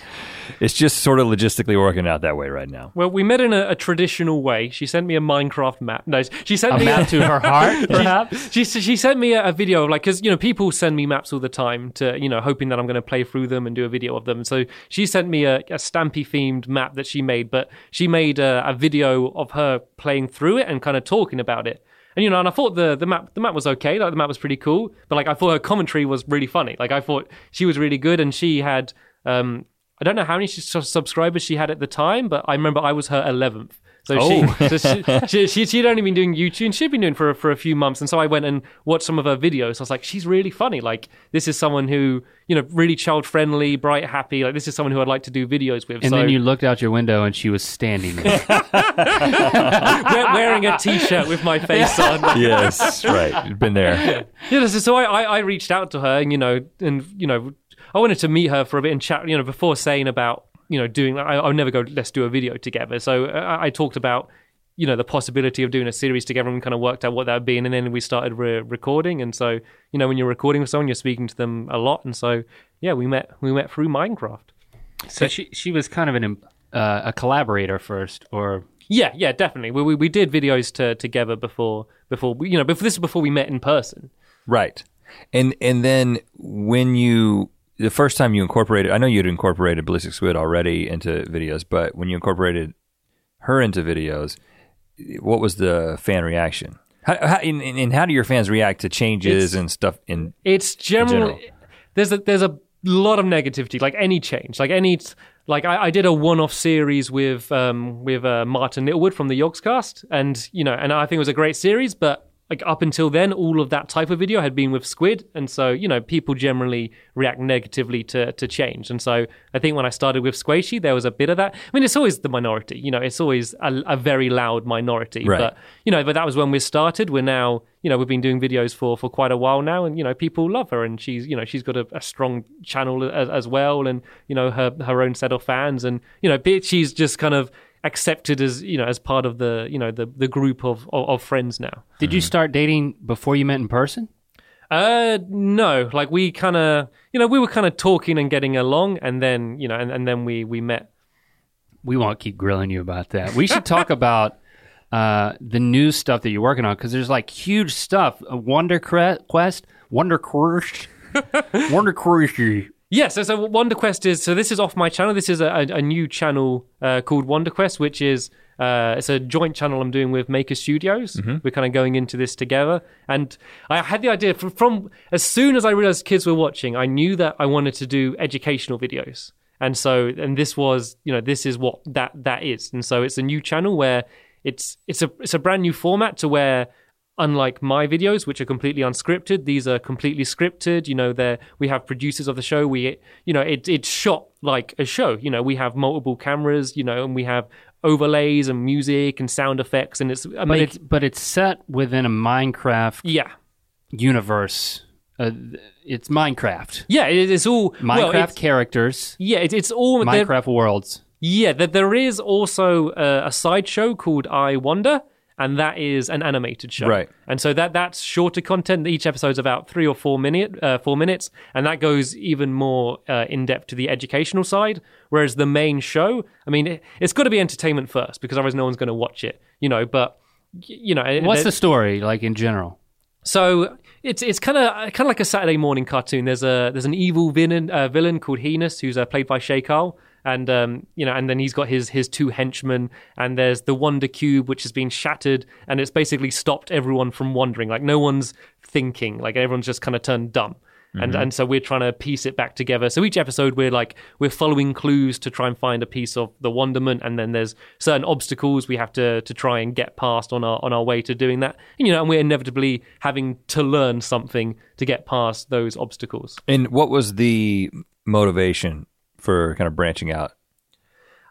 It's just sort of logistically working out that way right now. well, we met in a, a traditional way. She sent me a Minecraft map. No, she sent a me map to her heart, perhaps. She she sent me a, a video of like because you know people send me maps all the time to you know hoping that I'm going to play through them and do a video of them. So she sent me a, a Stampy themed map that she made, but she made a, a video of her playing through it and kind of talking about it. And you know, and I thought the the map the map was okay, like the map was pretty cool, but like I thought her commentary was really funny. Like I thought she was really good, and she had um I don't know how many subscribers she had at the time, but I remember I was her eleventh. So Oh. she, so she, she, she, she'd only been doing YouTube and she'd been doing for, for a few months. And so I went and watched some of her videos. I was like, she's really funny. Like, this is someone who, you know, really child friendly, bright, happy. Like, this is someone who I'd like to do videos with. And so then you looked out your window and she was standing there. wearing a t shirt with my face on. Yes, right. Been there. Yeah, so, so I, I, I reached out to her and, you know, and, you know, I wanted to meet her for a bit and chat, you know, before saying about, you know, doing, I, I'll never go, let's do a video together. So uh, I, I talked about, you know, the possibility of doing a series together and we kind of worked out what that would be. And then we started re- recording. And so, you know, when you're recording with someone, you're speaking to them a lot. And so, yeah, we met, we met through Minecraft. so she she was kind of an uh, a collaborator first, or Yeah, yeah, definitely. We, we, we did videos to, together before, before, we, you know, before, this is before we met in person. Right. And and then when you the first time you incorporated, I know you'd incorporated Ballistic Squid already into videos, but when you incorporated her into videos, what was the fan reaction? How, how, and, and how do your fans react to changes It's- and stuff? In it's generally general. there's a there's a lot of negativity like any change like any like I, I did a one-off series with um with uh, Martin Littlewood from the Yogscast and you know and I think it was a great series but like up until then all of that type of video had been with Squid and so you know people generally react negatively to to change. And so I think when I started with Squishy there was a bit of that. I mean it's always the minority you know it's always a, a very loud minority. Right. but you know but that was when we started. We're now you know we've been doing videos for for quite a while now and you know people love her and she's you know she's got a, a strong channel as, as well and you know her her own set of fans. And you know she's just kind of accepted as you know as part of the you know the the group of of, of friends now did you start dating before you met in person? uh no like we kind of you know we were kind of talking and getting along and then you know and, and then we we met We won't keep grilling you about that. We should talk about uh, the new stuff that you're working on because there's like huge stuff. Uh, Wonder Cre- Quest, Wonder Quest, Wonder Quest. Yes, so, so Wonder Quest is so this is off my channel. This is a, a, a new channel uh, called Wonder Quest, which is uh, it's a joint channel I'm doing with Maker Studios. We're kind of going into this together, and I had the idea from, from as soon as I realized kids were watching, I knew that I wanted to do educational videos, and so and this was you know this is what that that is, and so it's a new channel where it's it's a it's a brand new format to where unlike my videos which are completely unscripted these are completely scripted you know there we have producers of the show we you know it, it's shot like a show you know we have multiple cameras you know and we have overlays and music and sound effects and it's But it's but it's set within a Minecraft yeah universe uh, it's Minecraft. Yeah, it, it's all well, Minecraft it's- characters, yeah, it, it's all Minecraft worlds. Yeah, there, there is also uh, a sideshow called I Wonder, and that is an animated show. Right. And so that that's shorter content. Each episode's about three or four minute, uh, four minutes, and that goes even more uh, in depth to the educational side. Whereas the main show, I mean, it, it's got to be entertainment first because otherwise no one's going to watch it, you know. But you know, What's the story like in general? so it's it's kind of kind of like a Saturday morning cartoon. There's a there's an evil villain uh, villain called Heinous who's uh, played by Shay Carl, and um, you know, and then he's got his his two henchmen, and there's the Wonder Cube which has been shattered, and it's basically stopped everyone from wandering. Like no one's thinking, like everyone's just kind of turned dumb. And and so we're trying to piece it back together. So each episode we're like we're following clues to try and find a piece of the wonderment, and then there's certain obstacles we have to to try and get past on our on our way to doing that. And, you know, and we're inevitably having to learn something to get past those obstacles. And what was the motivation for kind of branching out?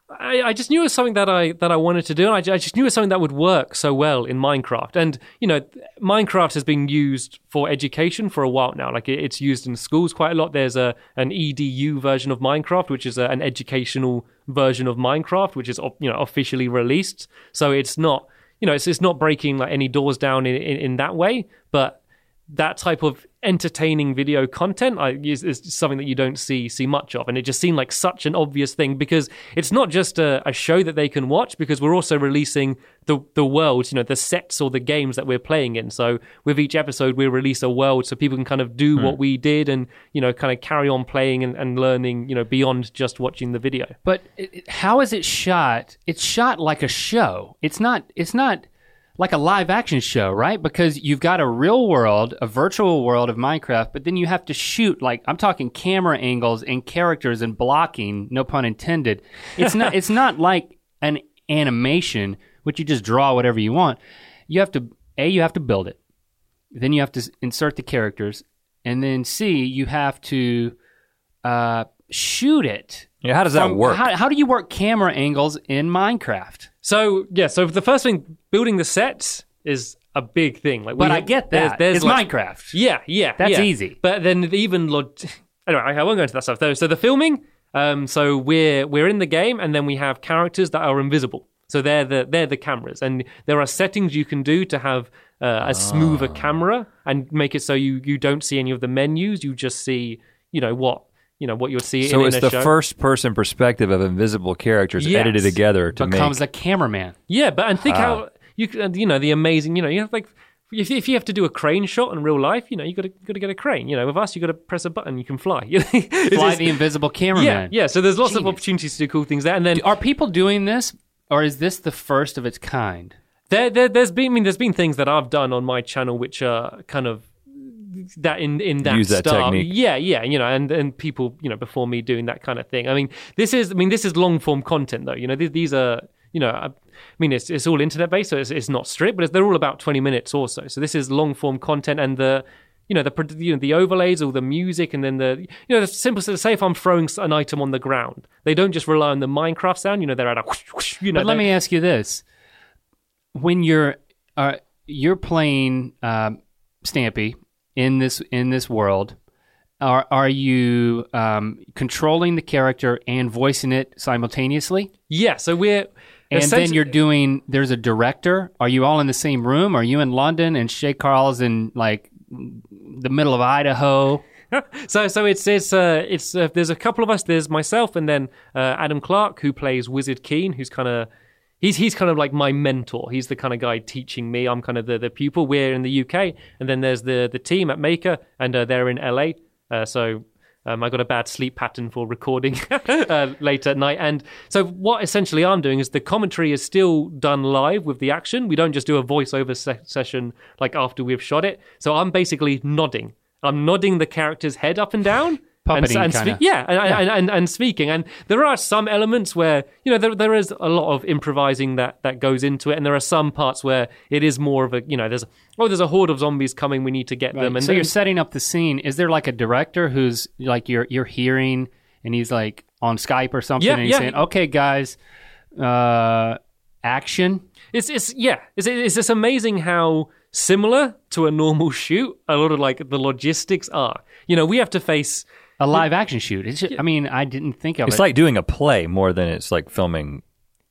I, I just knew it was something that I that I wanted to do, and I, I just knew it was something that would work so well in Minecraft. And you know, Minecraft has been used for education for a while now. Like it, it's used in schools quite a lot. There's a an EDU version of Minecraft, which is a, an educational version of Minecraft, which is you know officially released. So it's not you know it's it's not breaking like any doors down in in, in that way, but that type of entertaining video content I, is, is something that you don't see see much of, and it just seemed like such an obvious thing because it's not just a, a show that they can watch because we're also releasing the the worlds, you know, the sets or the games that we're playing in. So with each episode, we release a world so people can kind of do what hmm. we did and you know kind of carry on playing and, and learning, you know, beyond just watching the video. But it, it- how is it shot? It's shot like a show. It's not. It's not like a live action show, right? Because you've got a real world, a virtual world of Minecraft, but then you have to shoot like I'm talking camera angles and characters and blocking. No pun intended. It's not. it's not like an animation, which you just draw whatever you want. You have to a. You have to build it. Then you have to insert the characters, and then C. You have to uh, shoot it. Yeah, how does that From- work? How, how do you work camera angles in Minecraft? So yeah, so the first thing, building the sets is a big thing. Like, But I get there's- that. There's it's like- Minecraft. Yeah, yeah, That's yeah. easy. But then even log- anyway, I won't go into that stuff though. So the filming, um, so we're we're in the game, and then we have characters that are invisible. So they're the they're the cameras, and there are settings you can do to have uh, a smoother camera and make it so you you don't see any of the menus. You just see you know what you know what you'll see. so in, it's in a the show. first person perspective of invisible characters Yes. edited together to Becomes make. a cameraman. Yeah, but and think Wow. how you you know the amazing you know you have like if, if you have to do a crane shot in real life, you know you got to got to get a crane. You know, with us you got to press a button, you can fly. You know, Fly just- the invisible cameraman. yeah, yeah. So there's lots of opportunities to do cool things there, and then Are people doing this, or is this the first of its kind? there, there there's been I mean there's been things that I've done on my channel which are kind of that in in that Use that style. technique. Yeah, yeah, you know, and and people you know before me doing that kind of thing. I mean, this is I mean this is long form content though. You know, these, these are you know. I, I mean, it's it's all internet based, so it's, it's not strict, but it's, they're all about twenty minutes or so. So this is long form content, and the you know the you know the overlays, all the music, and then the you know the simple say if I'm throwing an item on the ground, they don't just rely on the Minecraft sound. You know, they're at a whoosh, whoosh, you know. But let me ask you this: When you're uh, you're playing um, Stampy in this in this world, are are you um, controlling the character and voicing it simultaneously? Yeah, so we're And then you're doing. There's a director. Are you all in the same room? Are you in London and Shay Carl's in like the middle of Idaho? so so it's it's uh, it's uh, there's a couple of us. There's myself and then uh, Adam Clark who plays Wizard Keen, who's kind of he's he's kind of like my mentor. He's the kind of guy teaching me. I'm kind of the the pupil. We're in the UK, and then there's the the team at Maker, and uh, they're in LA. Uh, so. Um, I got a bad sleep pattern for recording uh, late at night, and so what essentially I'm doing is the commentary is still done live with the action. We don't just do a voiceover se- session like after we've shot it. So I'm basically nodding. I'm nodding the character's head up and down. And, Puppeting and kinda. spe- yeah, and, And, and, and speaking. And there are some elements where, you know, there, there is a lot of improvising that, that goes into it. And there are some parts where it is more of a, you know, there's, oh, there's a horde of zombies coming. We need to get them. And so you're setting up the scene. Is there like a director who's like you're you're hearing and he's like on Skype or something Yeah, and he's yeah. saying, "Okay, guys, uh, action." It's it's yeah. It's it's just amazing how similar to a normal shoot. A lot of like the logistics are. You know, we have to face. A live action shoot. It's just, I mean, I didn't think of it. It's it. like doing a play more than it's like filming.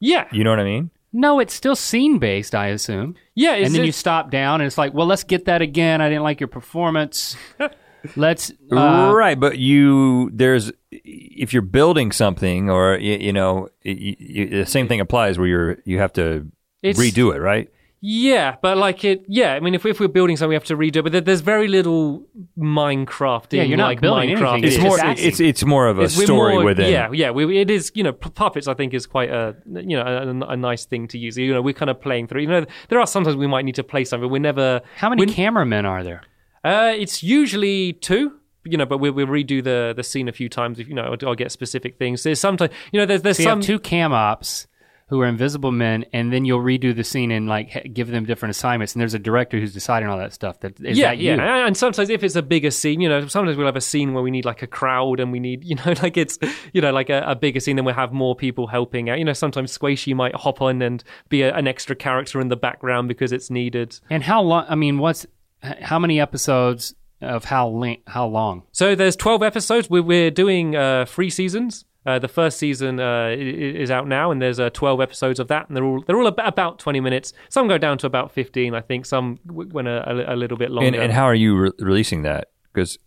Yeah, You know what I mean? no, it's still scene based, I assume. yeah. And then you stop down, and it's like, well, let's get that again. I didn't like your performance. let's. Uh, right, but you there's if you're building something or you, you know y y the same thing applies where you're you have to It's- redo it, right? Yeah, but like it, yeah. I mean, if, if we're building something, we have to redo it. But there, there's very little Minecraft. Yeah, you're not like building Minecraft. anything. It's It's more acting. it's it's more of a It's- we're story more- within. Yeah, yeah. We, it is. You know, pu- puppets. I think is quite a you know a, a nice thing to use. You know, we're kind of playing through. You know, there are sometimes we might need to play something. We're never. How many cameramen are there? Uh, it's usually two. You know, but we we redo the the scene a few times. If you know, I'll get specific things. There's sometimes you know there's there's So you some have two cam ops who are invisible men, and then you'll redo the scene and like give them different assignments. And there's a director who's deciding all that stuff. That is yeah, that yeah, you? And- and sometimes if it's a bigger scene, you know, sometimes we'll have a scene where we need like a crowd and we need, you know, like it's, you know, like a, a bigger scene, then we'll have more people helping out. You know, sometimes Squishy might hop on and be a, an extra character in the background because it's needed. And how long? I mean, what's how many episodes of how length? How long? So there's 12 episodes. We're, we're doing uh, three seasons. Uh, the first season uh, is out now, and there's uh, 12 episodes of that, and they're all they're all about 20 minutes. Some go down to about 15, I think. Some went a, a, a little bit longer. And and how are you re- releasing that? Because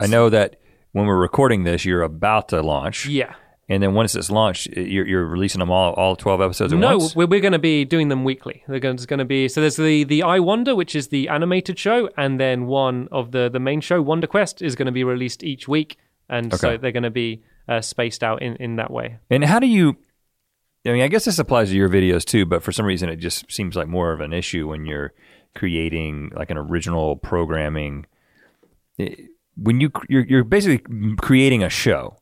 I know that when we're recording this, you're about to launch. yeah. And then once it's launched, you're, you're releasing them all all twelve episodes at No, once. we're, we're going to be doing them weekly. They're going, there's going to be so there's the the I Wonder, which is the animated show, and then one of the the main show, Wonder Quest, is going to be released each week, and so they're going to be uh, spaced out in in that way. And how do you? I mean, I guess this applies to your videos too, but for some reason, it just seems like more of an issue when you're creating like an original programming. When you you're, you're basically creating a show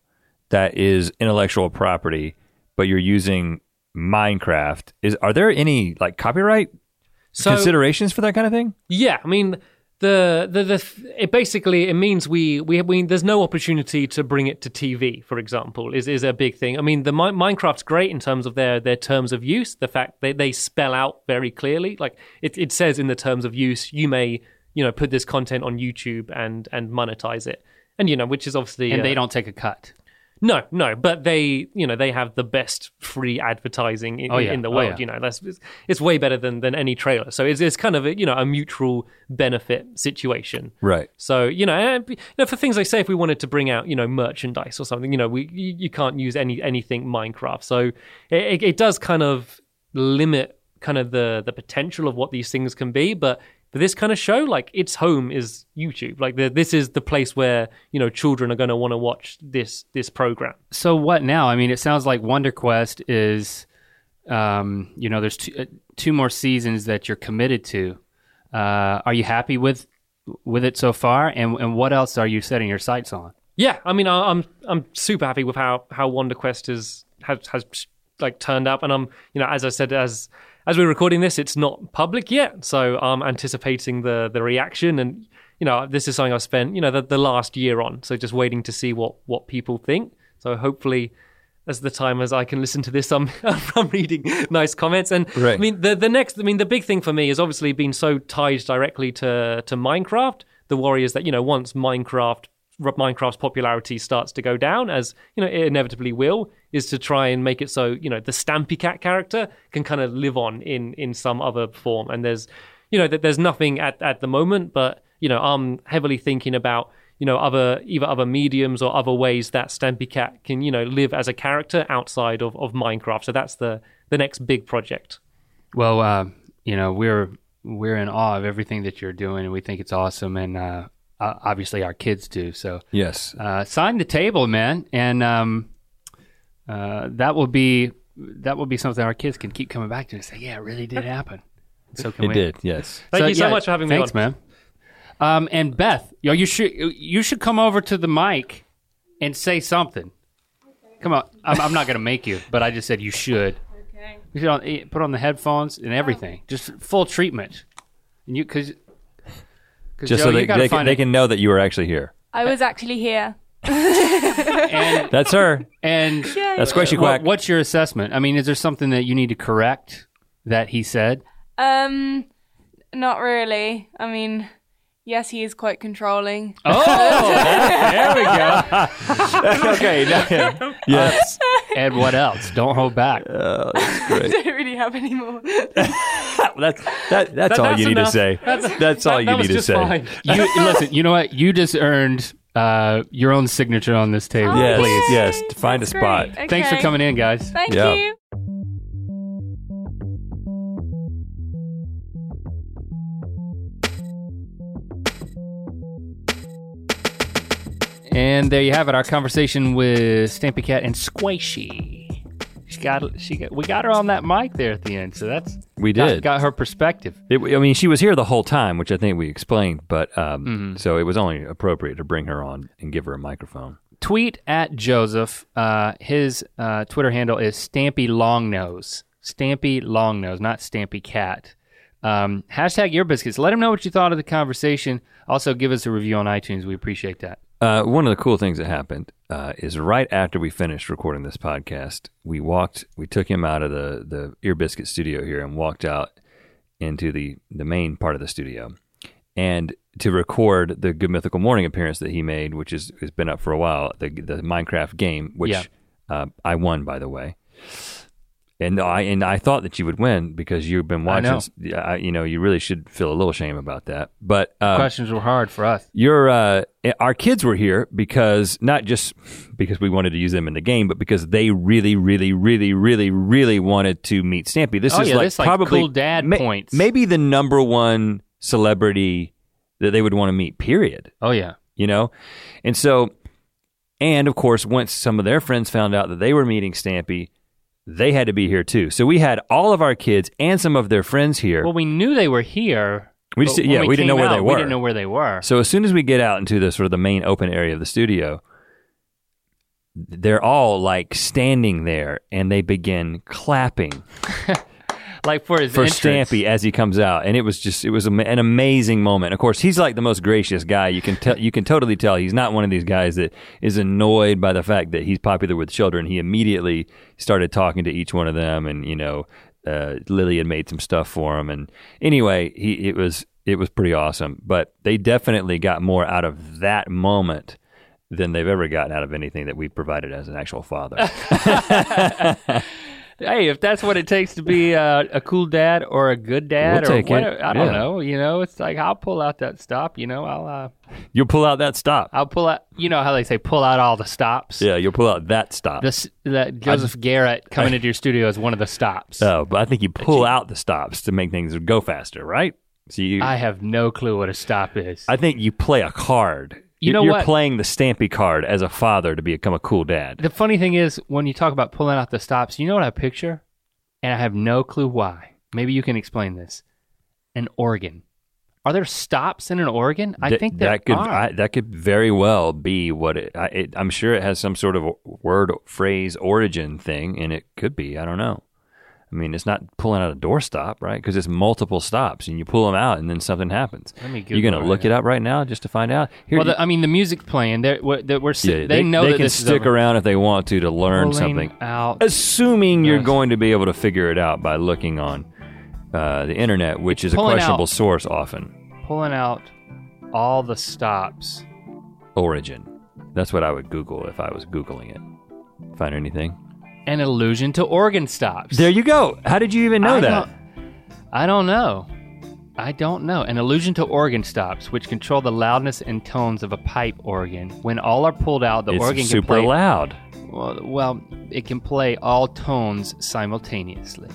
that is intellectual property, but you're using Minecraft. Is are there any like copyright So considerations for that kind of thing? yeah, I mean. The, the the it basically it means we we we there's no opportunity to bring it to TV for example is is a big thing. I mean the Mi- Minecraft's great in terms of their their terms of use the fact they they spell out very clearly. Like it it says in the terms of use you may you know put this content on YouTube and and monetize it. And you know which is obviously And uh, they don't take a cut. No, no, but they, you know, they have the best free advertising in, Oh, yeah. in the Oh, world. yeah. You know, that's it's, it's way better than than any trailer. So it's it's kind of a you know a mutual benefit situation. Right. So you know, eh, you know, for things like say if we wanted to bring out you know merchandise or something, you know, we you, you can't use any anything Minecraft. So it, it, it does kind of limit kind of the the potential of what these things can be, but. For this kind of show, like its home is YouTube. Like the, this is the place where you know children are going to want to watch this this program. So what now? I mean, it sounds like Wonder Quest is, um, you know, there's two, uh, two more seasons that you're committed to. Uh, are you happy with with it so far? And and what else are you setting your sights on? Yeah, I mean, I, I'm I'm super happy with how how Wonder Quest has has has like turned up, and I'm you know as I said as as we're recording this, it's not public yet, so I'm anticipating the the reaction, and you know this is something I've spent you know the, the last year on, so just waiting to see what what people think. So hopefully. As the time as I can listen to this, I'm, I'm reading nice comments, and I mean the the next. I mean the big thing for me is obviously being so tied directly to to Minecraft. The worry is that you know once Minecraft Minecraft's popularity starts to go down, as you know it inevitably will, is to try and make it so you know the Stampy Cat character can kind of live on in in some other form. And there's you know there's nothing at at the moment, but you know I'm heavily thinking about you know other either other mediums or other ways that Stampy Cat can you know live as a character outside of of Minecraft. So that's the the next big project. Well, uh, you know, we're we're in awe of everything that you're doing, and we think it's awesome, and uh, uh, obviously our kids do. So Yes. uh, sign the table, man, and um, uh, that will be that will be something our kids can keep coming back to and say, "Yeah, it really did happen." So can It we. did. Yes. Thank you so much for having me Thanks, on. man. Um, and Beth, yo, you should you should come over to the mic and say something. Come on, I'm, I'm not gonna make you, but I just said you should. Okay. You should on, eh, put on the headphones and everything, just full treatment. And you because Just so they, you they, can, they can know that you were actually here. I was actually here. and That's her. and That's Squishy what, Quack. what's your assessment? I mean, is there something that you need to correct that he said? Um, not really. I mean, yes, he is quite controlling. Oh, there we go. okay, now, yes. And what else? Don't hold back. Oh, that's great. I don't really have any more. that's that, that's That- all that's you need to say. That's, all that, you that was need to just say. fine. You listen. You know what? You just earned uh, your own signature on this table. Oh, Yes, Please. yes, to find a spot. great. Thanks for coming in, guys. Thank Yeah. you. And there you have it. Our conversation with Stampy Cat and Squishy. She got she got we got her on that mic there at the end, so that's We got, did. got her perspective. It, I mean, she was here the whole time, which I think we explained, but um, Mm-hmm. so it was only appropriate to bring her on and give her a microphone. Tweet at Joseph. Uh, his uh, Twitter handle is Stampy Longnose. Stampy Longnose, not Stampy Cat. Um, hashtag Ear Biscuits. Let him know what you thought of the conversation. Also, give us a review on iTunes. We appreciate that. Uh, one of the cool things that happened uh, is right after we finished recording this podcast, we walked, we took him out of the the Ear Biscuit studio here and walked out into the the main part of the studio, and to record the Good Mythical Morning appearance that he made, which is has been up for a while, the the Minecraft game, which Yeah. uh, I won by the way. And I and I thought that you would win because you've been watching. I know. I, you know, you really should feel a little shame about that. But um, Questions were hard for us. your uh, our kids were here because not just because we wanted to use them in the game, but because they really, really, really, really, really wanted to meet Stampy. This Oh, is yeah, like this, like, probably cool dad ma- points. maybe the number one celebrity that they would want to meet. Period. Oh yeah. You know, and so, and of course, once some of their friends found out that they were meeting Stampy, they had to be here too. So we had all of our kids and some of their friends here. Well, we knew they were here. We just- yeah, we didn't know where they were. We didn't know where they were. So as soon as we get out into the sort of the main open area of the studio, they're all like standing there and they begin clapping like for his for entrance. Stampy as he comes out, and it was just it was an amazing moment. Of course, he's like the most gracious guy. You can tell you can totally tell he's not one of these guys that is annoyed by the fact that he's popular with children. He immediately started talking to each one of them, and you know, uh, Lily had made some stuff for him, and anyway, he it was it was pretty awesome. But they definitely got more out of that moment than they've ever gotten out of anything that we've provided as an actual father. Hey, if that's what it takes to be uh, a cool dad or a good dad We'll or whatever, I don't Yeah. know. You know, it's like I'll pull out that stop. You know, I'll uh, You'll pull out that stop. I'll pull out. You know how they say pull out all the stops. Yeah, you'll pull out that stop. This that Joseph Garrett coming into your studio is one of the stops. Oh, but I think you pull out the stops to make things go faster, right? So you, I I, have no clue what a stop is. I think you play a card. You know You're what? playing the Stampy card as a father to become a cool dad. the funny thing is, when you talk about pulling out the stops, you know what I picture, and I have no clue why. Maybe you can explain this. An organ. Are there stops in an organ? I Th- think there that could are. I, that could very well be what it, I, it. I'm sure it has some sort of word phrase origin thing, and it could be. I don't know. I mean, it's not pulling out a doorstop, right? Because it's multiple stops, and you pull them out, and then something happens. Let me You're gonna look it up right now just to find out. Here, well, the, I mean, the music playing. They're, we're, they're, we're si- yeah, they, know they that can this stick around if they want to to learn something. out. assuming you're going to be able to figure it out by looking on uh, the internet, which is a questionable out. source often. Pulling out all the stops. Origin. That's what I would Google if I was Googling it. Find anything? An allusion to organ stops. There you go. How did you even know I that? don't- I don't know. I don't know. An allusion to organ stops, which control the loudness and tones of a pipe organ. When all are pulled out, the it's organ super can play. loud. Well, well, it can play all tones simultaneously.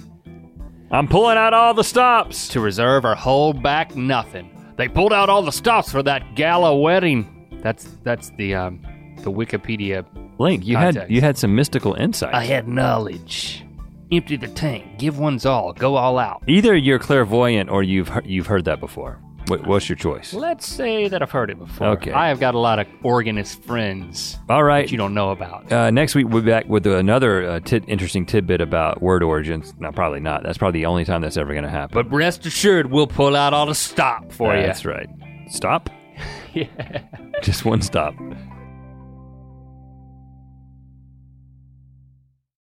I'm pulling out all the stops. To reserve or hold back nothing. They pulled out all the stops for that gala wedding. That's that's the um, the Wikipedia. Link, you had you had some mystical insight. I had knowledge. Empty the tank. Give one's all. Go all out. Either you're clairvoyant or you've he- you've heard that before. What, what's your choice? Let's say that I've heard it before. Okay. I have got a lot of organist friends All right. that you don't know about. Uh, next week we'll be back with another uh, tit- interesting tidbit about word origins. No, probably not. That's probably the only time that's ever going to happen. But rest assured, we'll pull out all the stop for you. That's right. Stop. Yeah. Just one stop.